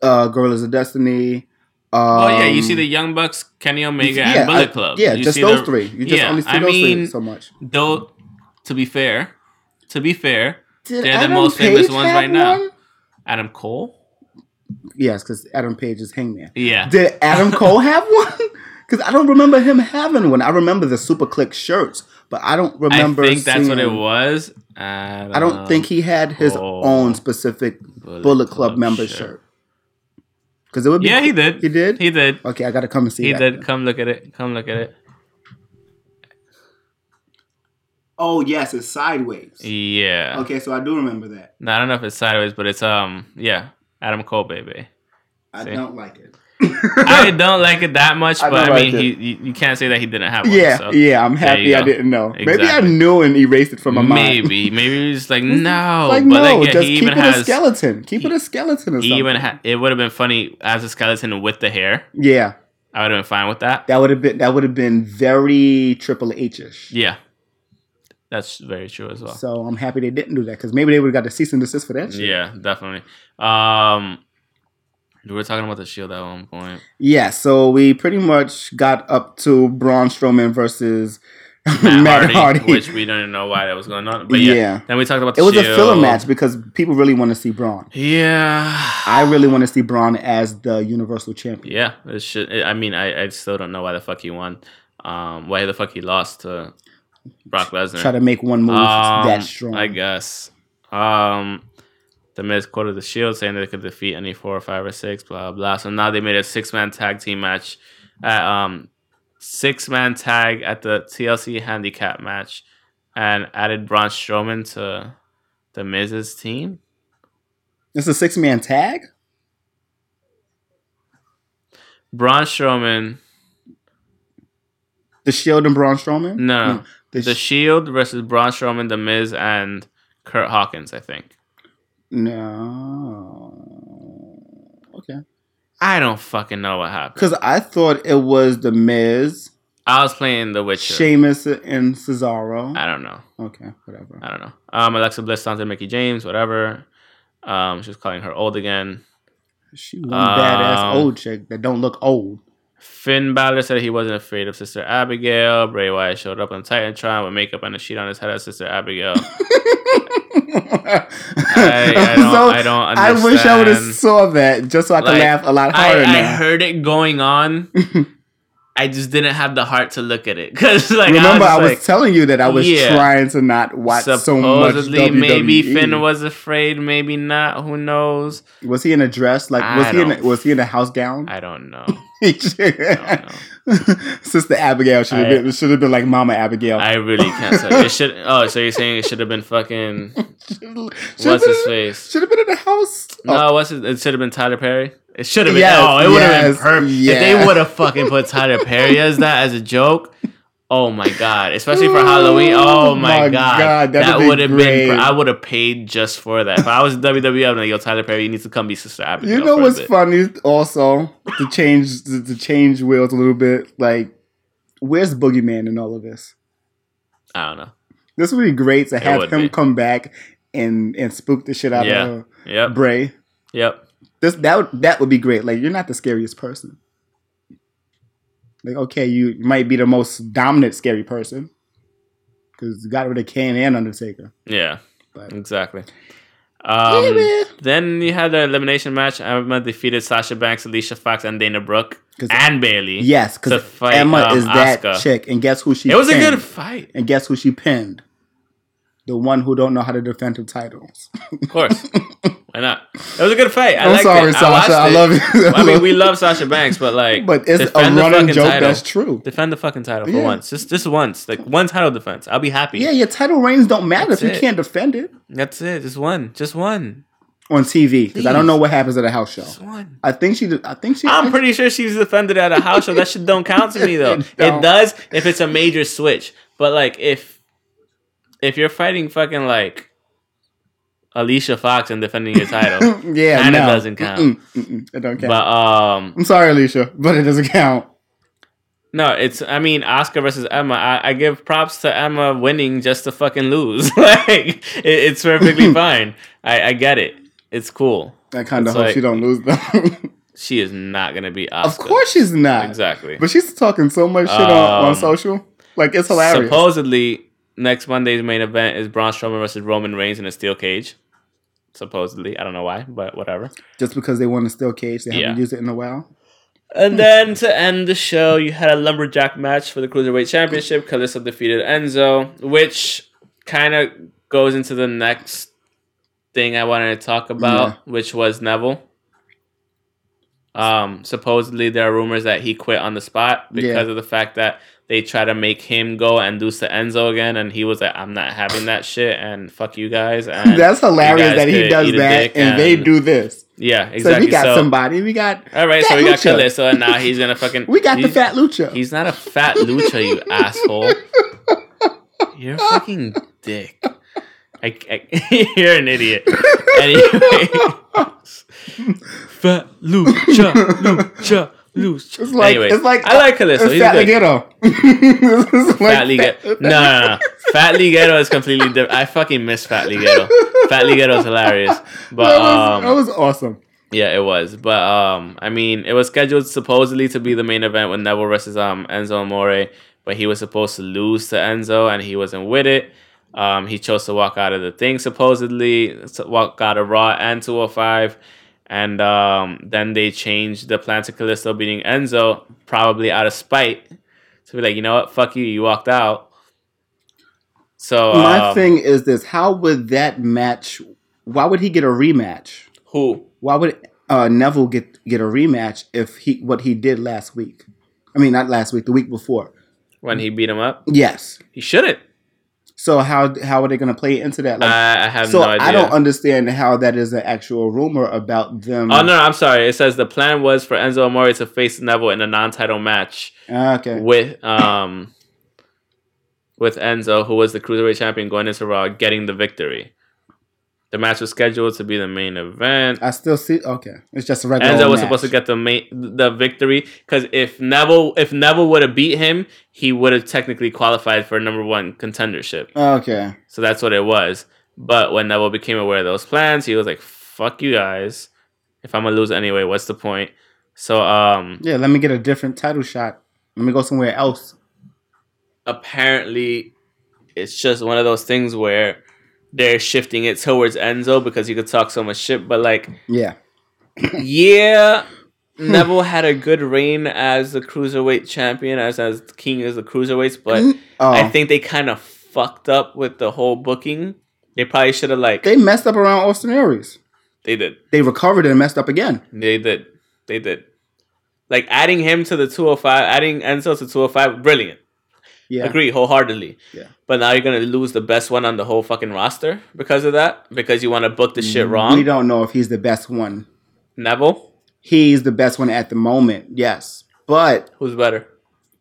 uh, Guerrillas of Destiny. Um, Oh yeah, you see the Young Bucks, Kenny Omega, yeah, and Bullet I- Club. Yeah, You just see those the- three. You just yeah, only see I those mean, three so much. Though, to be fair, to be fair, Did they're the Adam most famous ones right now. Adam Cole. Yes, because Adam Page is Hangman. Yeah, Did Adam Cole have one? Because I don't remember him having one. I remember the Super Clique shirts, but I don't remember. I think that's what it was. I don't think he had his own specific Bullet, Club, member shirt. Because it would be. Yeah, he did. He did. He did. okay, I got to come and see He that. did. Come look at it. Come look at it. Oh yes, it's sideways. Yeah. Okay, so I do remember that. No, I don't know if it's sideways, but it's um yeah, Adam Cole baby. I See? don't like it. I don't like it that much, I but I mean, he, you, can't say that he didn't have one. yeah, so. yeah. I'm happy I didn't know. Maybe I knew and erased it from my mind. Maybe, maybe he's like no, like but no, like yeah, just he keep even it a skeleton. Keep he- it a skeleton or He something. even ha- it would have been funny as a skeleton with the hair. yeah, I would have been fine with that. that would have been that would have been very Triple H ish. Yeah, that's very true as well. So I'm happy they didn't do that because maybe they would have got the cease and desist for that shit. Yeah, definitely. Um, we were talking about the shield at one point. Yeah, so we pretty much got up to Braun Strowman versus Matt, Matt, Hardy, Hardy. which we didn't know why that was going on. But yeah, yeah. then we talked about the It was a filler match because people really want to see Braun. Yeah, I really want to see Braun as the Universal Champion. yeah. It should. I mean, I, I still don't know why the fuck he won. Um, why the fuck he lost to Brock Lesnar. Try to make one move Um, that strong. I guess. Um, the Miz quoted the Shield saying they could defeat any four or five or six, blah blah. So now they made a six man tag team match, at, um, six man tag at the TLC handicap match, and added Braun Strowman to the Miz's team. It's a six man tag. Braun Strowman, The Shield and Braun Strowman. no, no, the, the Sh- Shield versus Braun Strowman, the Miz, and Kurt Hawkins. I think. No. Okay. I don't fucking know what happened. Because I thought it was the Miz, I was playing The Witcher. Sheamus, and Cesaro. I don't know. Okay, whatever. I don't know. Um, Alexa Bliss taunted Mickie James, whatever. Um, she was calling her old again. She one badass Um, old chick that don't look old. Finn Balor said he wasn't afraid of Sister Abigail. Bray Wyatt showed up on Titantron with makeup and a sheet on his head as Sister Abigail. I, I don't- I don't I wish I would have saw that just so I could Like, laugh a lot I, harder I now. heard it going on. I just didn't have the heart to look at it because, like, Remember, I I was, was, just telling you that I was Yeah. trying to not watch like, so much. WWE. maybe Finn was afraid, maybe not. Who knows? Was he in a dress? Like was I he in a, was he in a house gown? I don't know. Sister Abigail should have been should have been like Mama Abigail. I really can't say. It should. Oh, so you're saying it should have been fucking what's his face? Should have been in the house. No, oh. what's it? It should have been Tyler Perry. It should have been. Yes, oh, it would have yes, been perfect if yes. they would have fucking put Tyler Perry as that as a joke. Oh my god! Especially for Halloween. Oh, oh my, my god, God, that would have been. I would have paid just for that. If I was WWE, I'm like, yo, Tyler Perry, you need to come be Sister Abigail. You know what's funny? Also, to change to, to change wheels a little bit. Like, where's Boogeyman in all of this? I don't know. This would be great to have him be. come back and and spook the shit out Yeah. of Yep. Bray. Yep. This that would, that would be great. Like, you're not the scariest person. Like, okay, you might be the most dominant scary person because you got rid of Kane and Undertaker. Yeah. But Exactly. Um, then you had the elimination match. Emma defeated Sasha Banks, Alicia Fox, and Dana Brooke and Bayley. yes, because Emma um, is that Asuka. chick, and guess who she? It was a good fight. And guess who she pinned? The one who don't know how to defend her titles. Of course. Why not? It was a good fight. I I'm sorry, it. Sasha. watched I love you. I mean, we love Sasha Banks, but like, but it's a the running joke title. that's true. Defend the fucking title for Yeah. once. Just just once. Like one title defense. I'll be happy. Yeah, your title reigns don't matter That's if you can't defend it That's it. Just one. Just one. on TV because I don't know what happens at a house show. Just one. I think she. I think she. I'm pretty sure she's defended at a house show. That shit don't count to me though. It It, does if it's a major switch. But like if if you're fighting fucking like Alicia Fox and defending your title, yeah, kinda no. doesn't count. Mm-mm, mm-mm, it don't count. but um I'm sorry, Alicia, but it doesn't count. no, it's I mean Oscar versus Emma. I, I give props to Emma winning just to fucking lose. like it, it's perfectly fine. I, I get it. It's cool. I kind of hope like- she don't lose though. She is not gonna be Oscar. of course she's not. Exactly. But she's talking so much shit on, on Um, social. Like it's hilarious. Supposedly, next Monday's main event is Braun Strowman versus Roman Reigns in a steel cage. Supposedly, I don't know why, but whatever. Just because they want a steel cage, they haven't used it in a while. And then to end the show, you had a lumberjack match for the cruiserweight championship. Kalisto defeated Enzo, which kind of goes into the next thing I wanted to talk about, Yeah. which was Neville. Um, supposedly there are rumors that he quit on the spot because Yeah. of the fact that they try to make him go and do to Enzo again, and he was like, "I'm not having that shit," and fuck you guys. And That's hilarious that he does that dick and, they do this. Yeah, exactly. So we got So- somebody. We got all right, so we got Lucha. And now he's gonna fucking. we got the fat lucha. He's not a fat lucha, you asshole. You're a fucking dick. I, I, you're an idiot. Anyway, fat lucha, lucha, lucha. It's like anyway, it's like I like. It's He's Fat. Ligero. It's like Fat Ligero. No, no, no. Fat Ligero is completely different. I fucking miss Fat Ligero. Fat Ligero is hilarious. But that, was, um, that was awesome. Yeah, it was. But um I mean, it was scheduled supposedly to be the main event with Neville versus um Enzo Amore, but he was supposed to lose to Enzo and he wasn't with it. Um he chose to walk out of the thing supposedly, walk out of Raw and 205. And um then they changed the plan to Kalisto beating Enzo, probably out of spite. To be like, you know what, fuck you, you walked out. So My um, thing is this: How would that match? Why would he get a rematch? who? Why would uh, Neville get get a rematch if he what he did last week? I mean, not last week, the week before. When he beat him up? Yes. He shouldn't. So how how are they going to play into that? Like, I, I have so no idea. I don't understand how that is an actual rumor about them. Oh no, I'm sorry. It says the plan was for Enzo Amore to face Neville in a non-title match Ah, okay. with um with Enzo, who was the cruiserweight champion going into Raw, getting the victory. The match was scheduled to be the main event. I still see. Okay, it's just a regular. Enzo was match. supposed to get the main the victory because if Neville if Neville would have beat him, he would have technically qualified for number one contendership. Okay. So that's what it was. But when Neville became aware of those plans, he was like, "Fuck you guys! If I'm gonna lose anyway, what's the point?" So um, Yeah, let me get a different title shot. Let me go somewhere else. apparently, it's just one of those things where they're shifting it towards Enzo because he could talk so much shit. But like, Yeah. yeah, Neville had a good reign as the cruiserweight champion, as as king as the cruiserweights. But mm-hmm. Oh, I think they kind of fucked up with the whole booking. They probably should have like they messed up around Austin Aries. they did. They recovered and messed up again. They did. They did. Like adding him to the 205, adding Enzo to 205, brilliant. Yeah. Agree wholeheartedly. Yeah. But now you're gonna lose the best one on the whole fucking roster because of that? Because you want to book the shit wrong? We don't know if he's the best one. Neville? He's the best one at the moment, yes. But Who's better?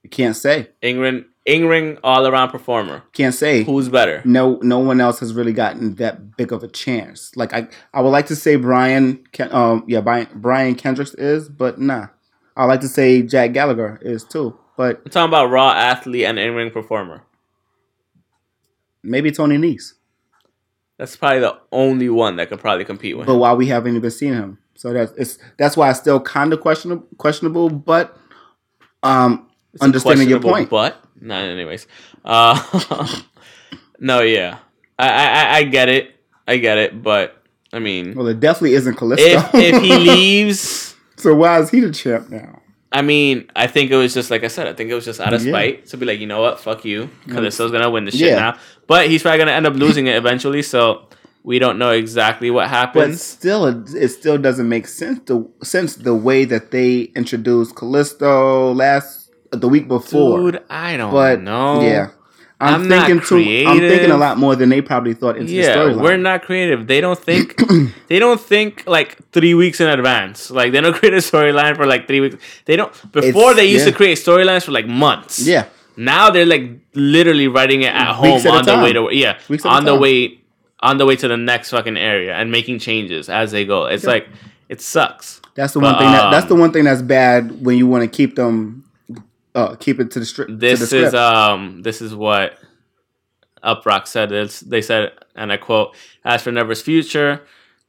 you can't say. Ingrid Ingring all around performer. Can't say. Who's better? No, no one else has really gotten that big of a chance. Like I, I would like to say Brian, Ken, um, yeah, Brian, Brian Kendricks is, but nah. I like to say Jack Gallagher is too, but I'm talking about raw athlete and in ring performer. maybe Tony Nese. That's probably the only one that could probably compete with. But him. why we haven't even seen him? So that's it's that's why it's still kind of questionable, questionable. But um, It's understanding your point. But no, anyways. Uh, no, yeah, I, I I- get it, I get it, but I mean, well, it definitely isn't Kalisto. if if he leaves, so why is he the champ now? I mean, I think it was just like I said. I think it was just out of Yeah. spite to be like, you know what, fuck you. Kalisto's gonna win the shit Yeah. now. But he's probably gonna end up losing it eventually. So we don't know exactly what happens. But still, it, it still doesn't make sense. The since the way that they introduced Callisto last the week before. Dude, I don't but know. yeah, I'm, I'm not thinking too. I'm thinking a lot more than they probably thought into the Yeah, storyline. we're not creative. They don't think they don't think like three weeks in advance. Like they don't create a storyline for like three weeks. They don't before It's- they used yeah. to create storylines for like months. Yeah, Now they're like literally writing it at Weeks home at on the way to yeah Weeks on the time. way on the way to the next fucking area and making changes as they go. It's Yeah. like it sucks. that's the But, one thing. That, that's um, the one thing that's bad when you want to keep them. Uh, keep it to the stri- to the This is um this is what Uproxx said. It's, they said, and I quote: "As for Neville's future,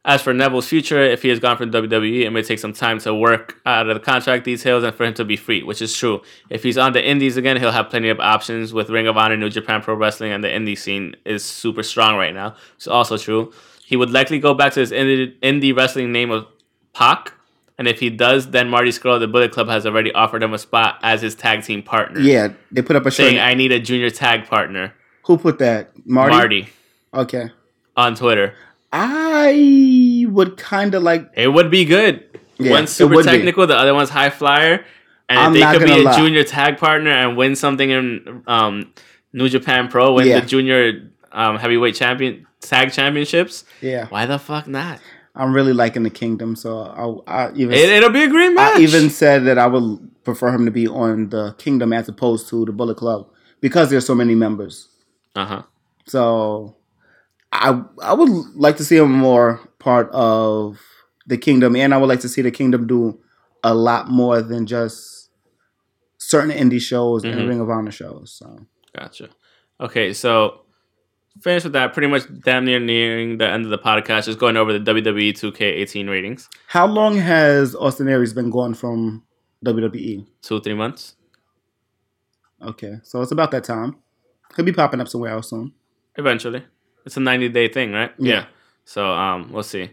as for Neville's future, if he has gone from WWE, it may take some time to work out of the contract details and for him to be free, which is true. If he's on the Indies again, he'll have plenty of options with Ring of Honor, New Japan Pro Wrestling, and the indie scene is super strong right now. It's also true. He would likely go back to his indie, indie wrestling name of Pac." And if he does, then Marty Scurll of the Bullet Club has already offered him a spot as his tag team partner yeah, they put up a saying I need a junior tag partner. Who put that? Marty. Marty Okay. on Twitter. I would kind of like. It would be good. Yeah, one's super would be. technical, the other one's high flyer. And I'm they could be a lie. junior tag partner and win something in um, New Japan Pro, win Yeah. the junior um, heavyweight champion tag championships, Yeah, why the fuck not? I'm really liking the Kingdom, so I, I even It, it'll be a great match. I even said that I would prefer him to be on the Kingdom as opposed to the Bullet Club because there's so many members. uh huh. So I I would like to see him more part of the Kingdom, and I would like to see the Kingdom do a lot more than just certain indie shows and Mhm. Ring of Honor shows. So Gotcha. Okay, so finished with that. Pretty much damn near nearing the end of the podcast. Just going over the WWE 2K18 ratings. how long has Austin Aries been gone from WWE? Two three months. Okay, so it's about that time. Could be popping up somewhere else soon. Eventually. It's a 90 day thing, right? Yeah. So um, we'll see.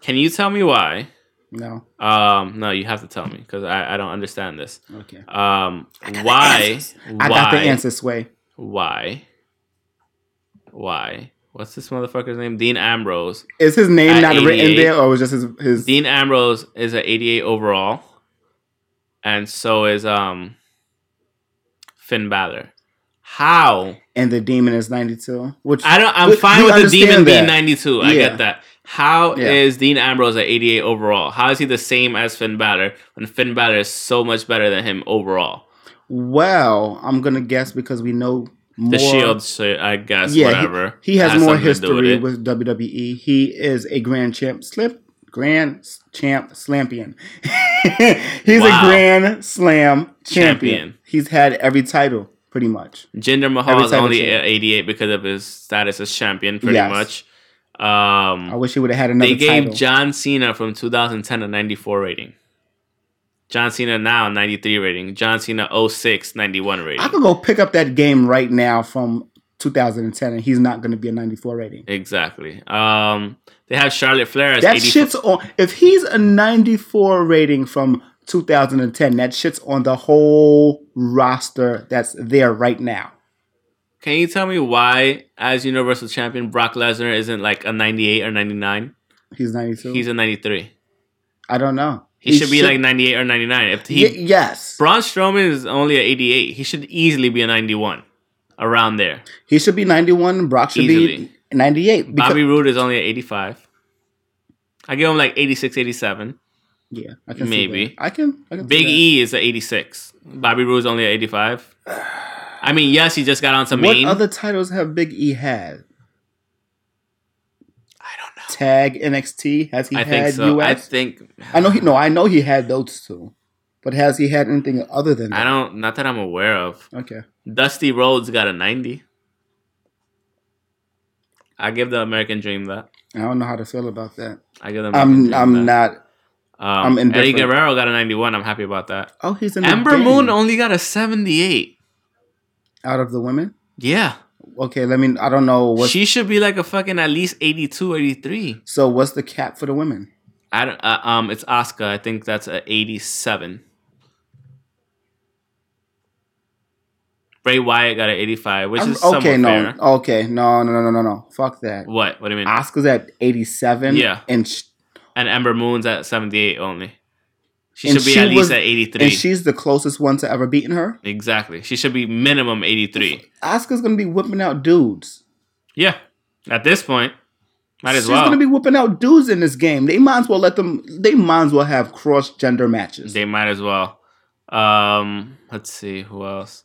Can you tell me why? No. Um, no, you have to tell me because I, I don't understand this. Okay. Um, why? I got the answer, Sway. Why? Why? What's this motherfucker's name? Dean Ambrose. Is his name not written there, or was just his his? Dean Ambrose is an 88 overall, and so is um Finn Balor. How? and the demon is ninety two. Which I don't. I'm We- fine with the demon understand being that. 92. I get that. How is Yeah. Dean Ambrose at 88 overall? How is he the same as Finn Balor when Finn Balor is so much better than him overall? Well, I'm gonna guess because we know more. The Shield, so I guess Yeah, whatever. He, has, Has more something to do history it. with, WWE. He is a grand champ, slip, grand champ, slampion. He's Wow. a grand slam champion. Champion. He's had every title pretty much. Jinder Mahal is only at 88 because of his status as champion, pretty Yes. much. I Um, wish he would have had another they gave title. John Cena from 2010 a 94 rating. John Cena now 93 rating. John Cena 06 91 rating. I could go pick up that game right now from 2010, and he's not going to be a 94 rating. Exactly. Um, they have Charlotte Flair as That 84. shit's on. If he's a 94 rating from 2010, that shit's on the whole roster that's there right now. Can you tell me why, as Universal Champion, Brock Lesnar isn't like a 98 or 99? He's 92. He's a 93. I don't know. He, should be like 98 or 99. If he Y- yes, Braun Strowman is only at 88. He should easily be a 91, around there. he should be 91. Brock should Easily. be 98. Because, Bobby Roode is only at 85. I give him like 86, 87. yeah, I can see maybe. I can. I can see Big. E is at 86. Bobby Roode is only at 85. I mean, yes, he just got onto What main. What other titles have Big E had? I don't know. Tag NXT has he I had think so. I think I know he no, I know he had those two, but has he had anything other than that? I don't. Not that I'm aware of. Okay, Dusty Rhodes got a 90. I give the American Dream that. I don't know how to feel about that. I give the American I'm Dream I'm that. not. Um, I'm Eddie indifferent. Guerrero got a 91. I'm happy about that. Oh, he's in the Ember. Moon only got a 78. out of the women. Yeah. Okay, let me. I don't know what. she should be like a fucking at least 82, 83. so what's the cap for the women? I don't, uh, um, it's Asuka. I think that's a 87. Bray Wyatt got an 85, which I'm- is okay, no, fair. okay, no, no, no, no, no, no. Fuck that. What? What do you mean? Oscar's at 87. Yeah. and sh- and Ember Moon's at 78 only. She And should be she at least was- at 83. and she's the closest one to ever beating her. exactly. She should be minimum 83. Oscar's gonna be whipping out dudes. Yeah. At this point, might as She's well. gonna be whipping out dudes in this game. They might as well let them. They might as well have cross gender matches. they might as well. Um, let's see who else.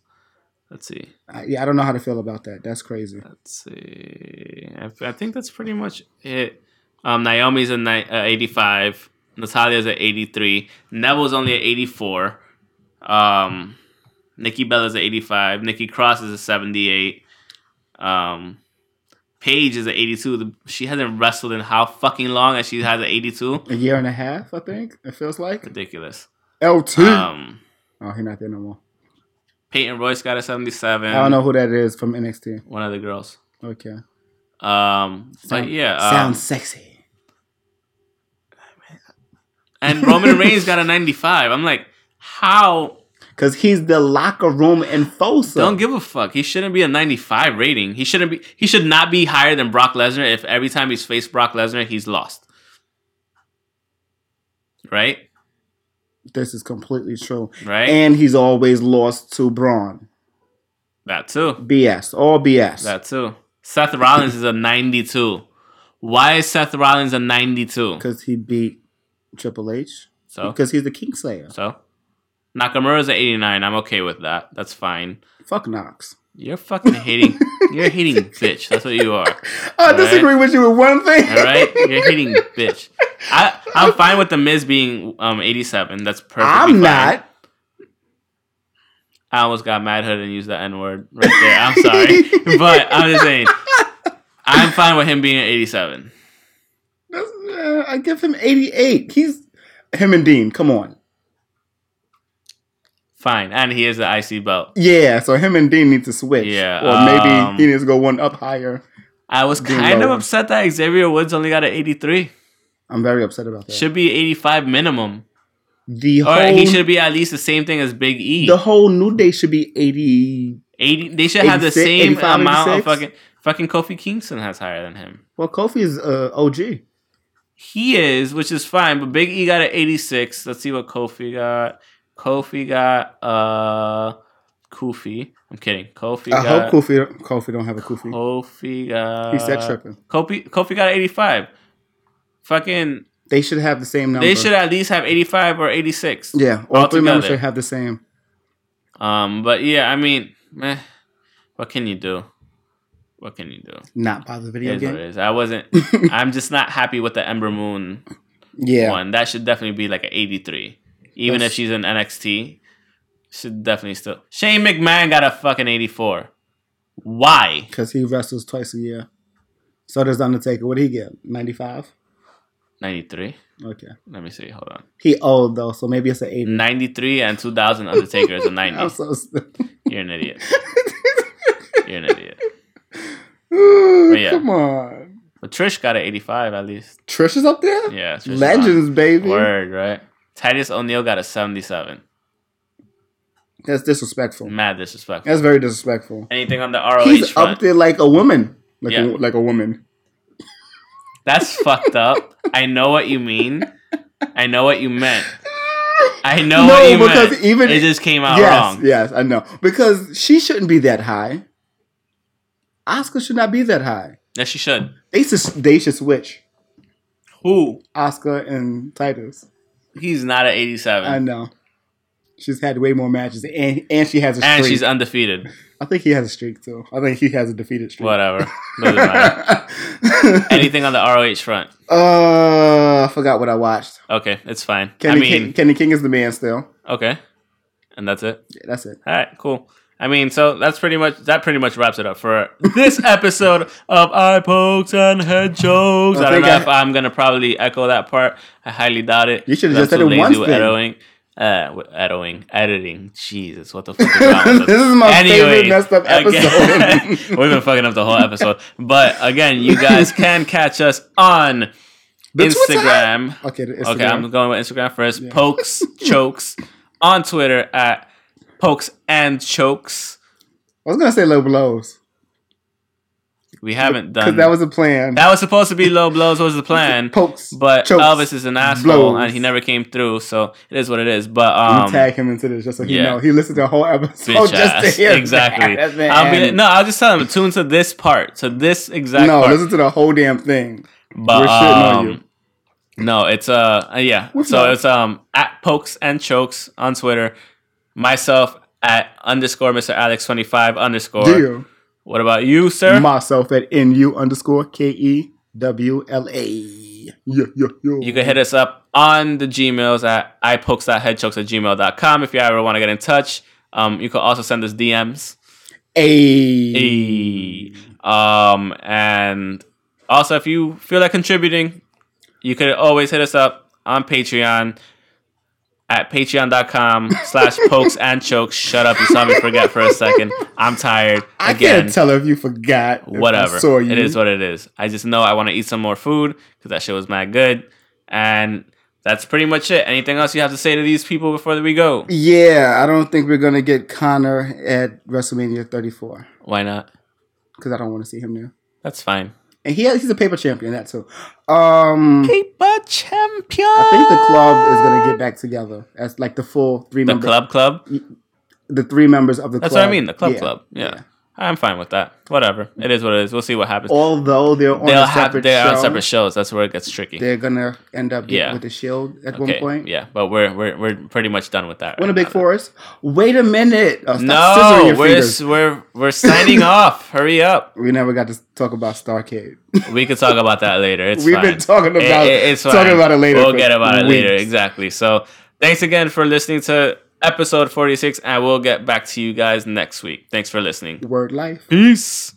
Let's see. I, yeah, I don't know how to feel about that. That's crazy. Let's see. I, I think that's pretty much it. Um, Naomi's a ni- uh, 85. Natalya's at 83. Neville's only at 84. Um, Nikki Bella's at 85. Nikki Cross is at 78. Um, Paige is at 82. She hasn't wrestled in how fucking long and she has an 82? A year and a half, I think it feels like. Ridiculous. LT. Um, oh, he's not there no more. Peyton Royce got a 77. I don't know who that is from NXT. One of the girls. Okay. Um, but Sound- yeah. Um, Sounds sexy. And Roman Reigns got a 95. I'm like, how? Cause he's the locker room enforcer. Don't give a fuck. He shouldn't be a 95 rating. He shouldn't be. He should not be higher than Brock Lesnar. If every time he's faced Brock Lesnar, he's lost. Right. this is completely true. Right. And he's always lost to Braun. that too. BS. All BS. That too. Seth Rollins is a 92. Why is Seth Rollins a 92? Because he beat Triple H. So Because he's the Kingslayer. so Nakamura's at 89. I'm okay with that. That's fine. Fuck Knox. You're fucking hating. You're hating bitch. That's what you are. I Alright. disagree with you with one thing. All right, you're hating bitch. I I'm fine with the Miz being um 87. That's perfect. I'm not. I almost got mad hood and used the N word right there. I'm sorry, but I'm just saying. I'm fine with him being at 87. Uh, I give him 88. He's him and Dean. Come on. Fine, and he is the IC belt. Yeah, so him and Dean need to switch. Yeah, Or maybe um, he needs to go one up higher. I was Dean kind of upset that Xavier Woods only got an 83. I'm very upset about that. Should be 85 minimum. the Or he should be at least the same thing as Big E. the whole New Day should be 80. 80. They should have the same 85, amount of fucking fucking Kofi Kingston has higher than him. Well, Kofi is uh, OG. He is, which is fine, but Big E got an 86. Let's see what Kofi got. Kofi got uh Kofi. I'm kidding. Kofi I got hope Kofi Kofi don't have a Kofi. Kofi got He said tripping. Kofi Kofi got an 85. Fucking They should have the same number. they should at least have 85 or 86. Yeah, all three members should have the same. Um, but yeah, I mean, meh. What can you do? What can you do? Not buy the video It game. is. I wasn't. I'm just not happy with the Ember Moon Yeah, one. That should definitely be like an 83. Even That's- if she's in NXT, should definitely still. Shane McMahon got a fucking 84. Why? because he wrestles twice a year. So does Undertaker. What did he get? Ninety five. 93. Okay. Let me see. Hold on. He old though, so maybe it's an eighty. 93 and 2000 Undertaker is a 90. I'm so stupid. You're an idiot. You're an idiot. Yeah. Come on. But Trish got an 85 at least. Trish is up there. Yeah. Trish is Legends, baby. Word, right? Titus O'Neil got a 77. That's disrespectful. Mad disrespectful. That's very disrespectful. Anything on the ROH He's front? up there like a woman, like Yeah. a, like a woman. That's fucked up. I know what you mean. I know what you meant. I know No, what you because meant. even- it just came out yes, wrong. yes, I know because she shouldn't be that high. Oscar should not be that high. Yes, she should. They should, they should switch Who? Oscar and Titus. He's not at 87. I know. She's had way more matches, and and she has a streak. and she's undefeated. I think he has a streak too. I think he has a defeated streak. Whatever. Anything on the ROH front? uh, I forgot what I watched. Okay, it's fine. Kenny I mean, King, Kenny King is the man still. okay, and that's it. Yeah, that's it. All right, cool. I mean, so that's pretty much that. Pretty much wraps it up for this episode of eye pokes and head chokes. I, I don't know I, if I'm gonna probably echo that part. I highly doubt it. You should have just said it once. Editing. Uh, editing, editing. Jesus, what the fuck is This is my favorite messed up episode. we've been fucking up the whole episode. But again, you guys can catch us on? Instagram. Okay, the Okay, I'm going with Instagram first. Yeah. Pokes chokes on Twitter at pokes and chokes. I was gonna say low blows We haven't because done that was a plan. that was supposed to be low blows was the plan, Pokes, but chokes, Elvis is an asshole blows. and he never came through. So it is what it is. But um, tag him into this just so he yeah. know. He listened to a whole episode just to hear exactly. that. I'll be no. I'll just tell him tune to this part, to this exact no, part. listen to the whole damn thing. But We're shitting on um, you. no, it's uh, yeah. What's so up? it's um at pokes and chokes on Twitter. Myself at underscore Mr. Alex twenty five underscore. Deal. What about you, sir? Myself at nu underscore k e w l a. Yeah, yeah, yeah. You can hit us up on the Gmails at ipokes.headchokes at gmail.com if you ever want to get in touch. Um, you can also send us DMs. a. Hey. Um, and also, if you feel like contributing, you could always hit us up on Patreon at patreon.com slash pokes and chokes. Shut up. You saw me forget for a second. I'm tired. I Again, can't tell if you forgot. whatever. you. It is what it is. I just know I want to eat some more food because that shit was mad good. And that's pretty much it. Anything else you have to say to these people before we go? Yeah, I don't think we're gonna get Conor at WrestleMania 34 Why not? because I don't want to see him there. That's fine. And he has, he's a paper champion. That too. Um, Paper champion. I think the club is gonna get back together as like the full three the members. club club. The three members of the club. That's club. what I mean. The club Yeah, club. Yeah. I'm fine with that. Whatever. It is what it is. We'll see what happens. Although they're on They'll a have separate they're show, on separate shows. That's where it gets tricky. they're gonna end up Yeah. with the Shield at okay. one point. Yeah, but we're we're we're pretty much done with that. One right of Big. Forest. Wait a minute. Oh, No, we're we're we're signing off. Hurry up. We never got to talk about Starcade. We could talk about that later. It's We've fine. been talking about it- it's talking fine. about it later. We'll get about it later. Exactly. So thanks again for listening to episode 46, and we'll get back to you guys next week. Thanks for listening. Word life. Peace.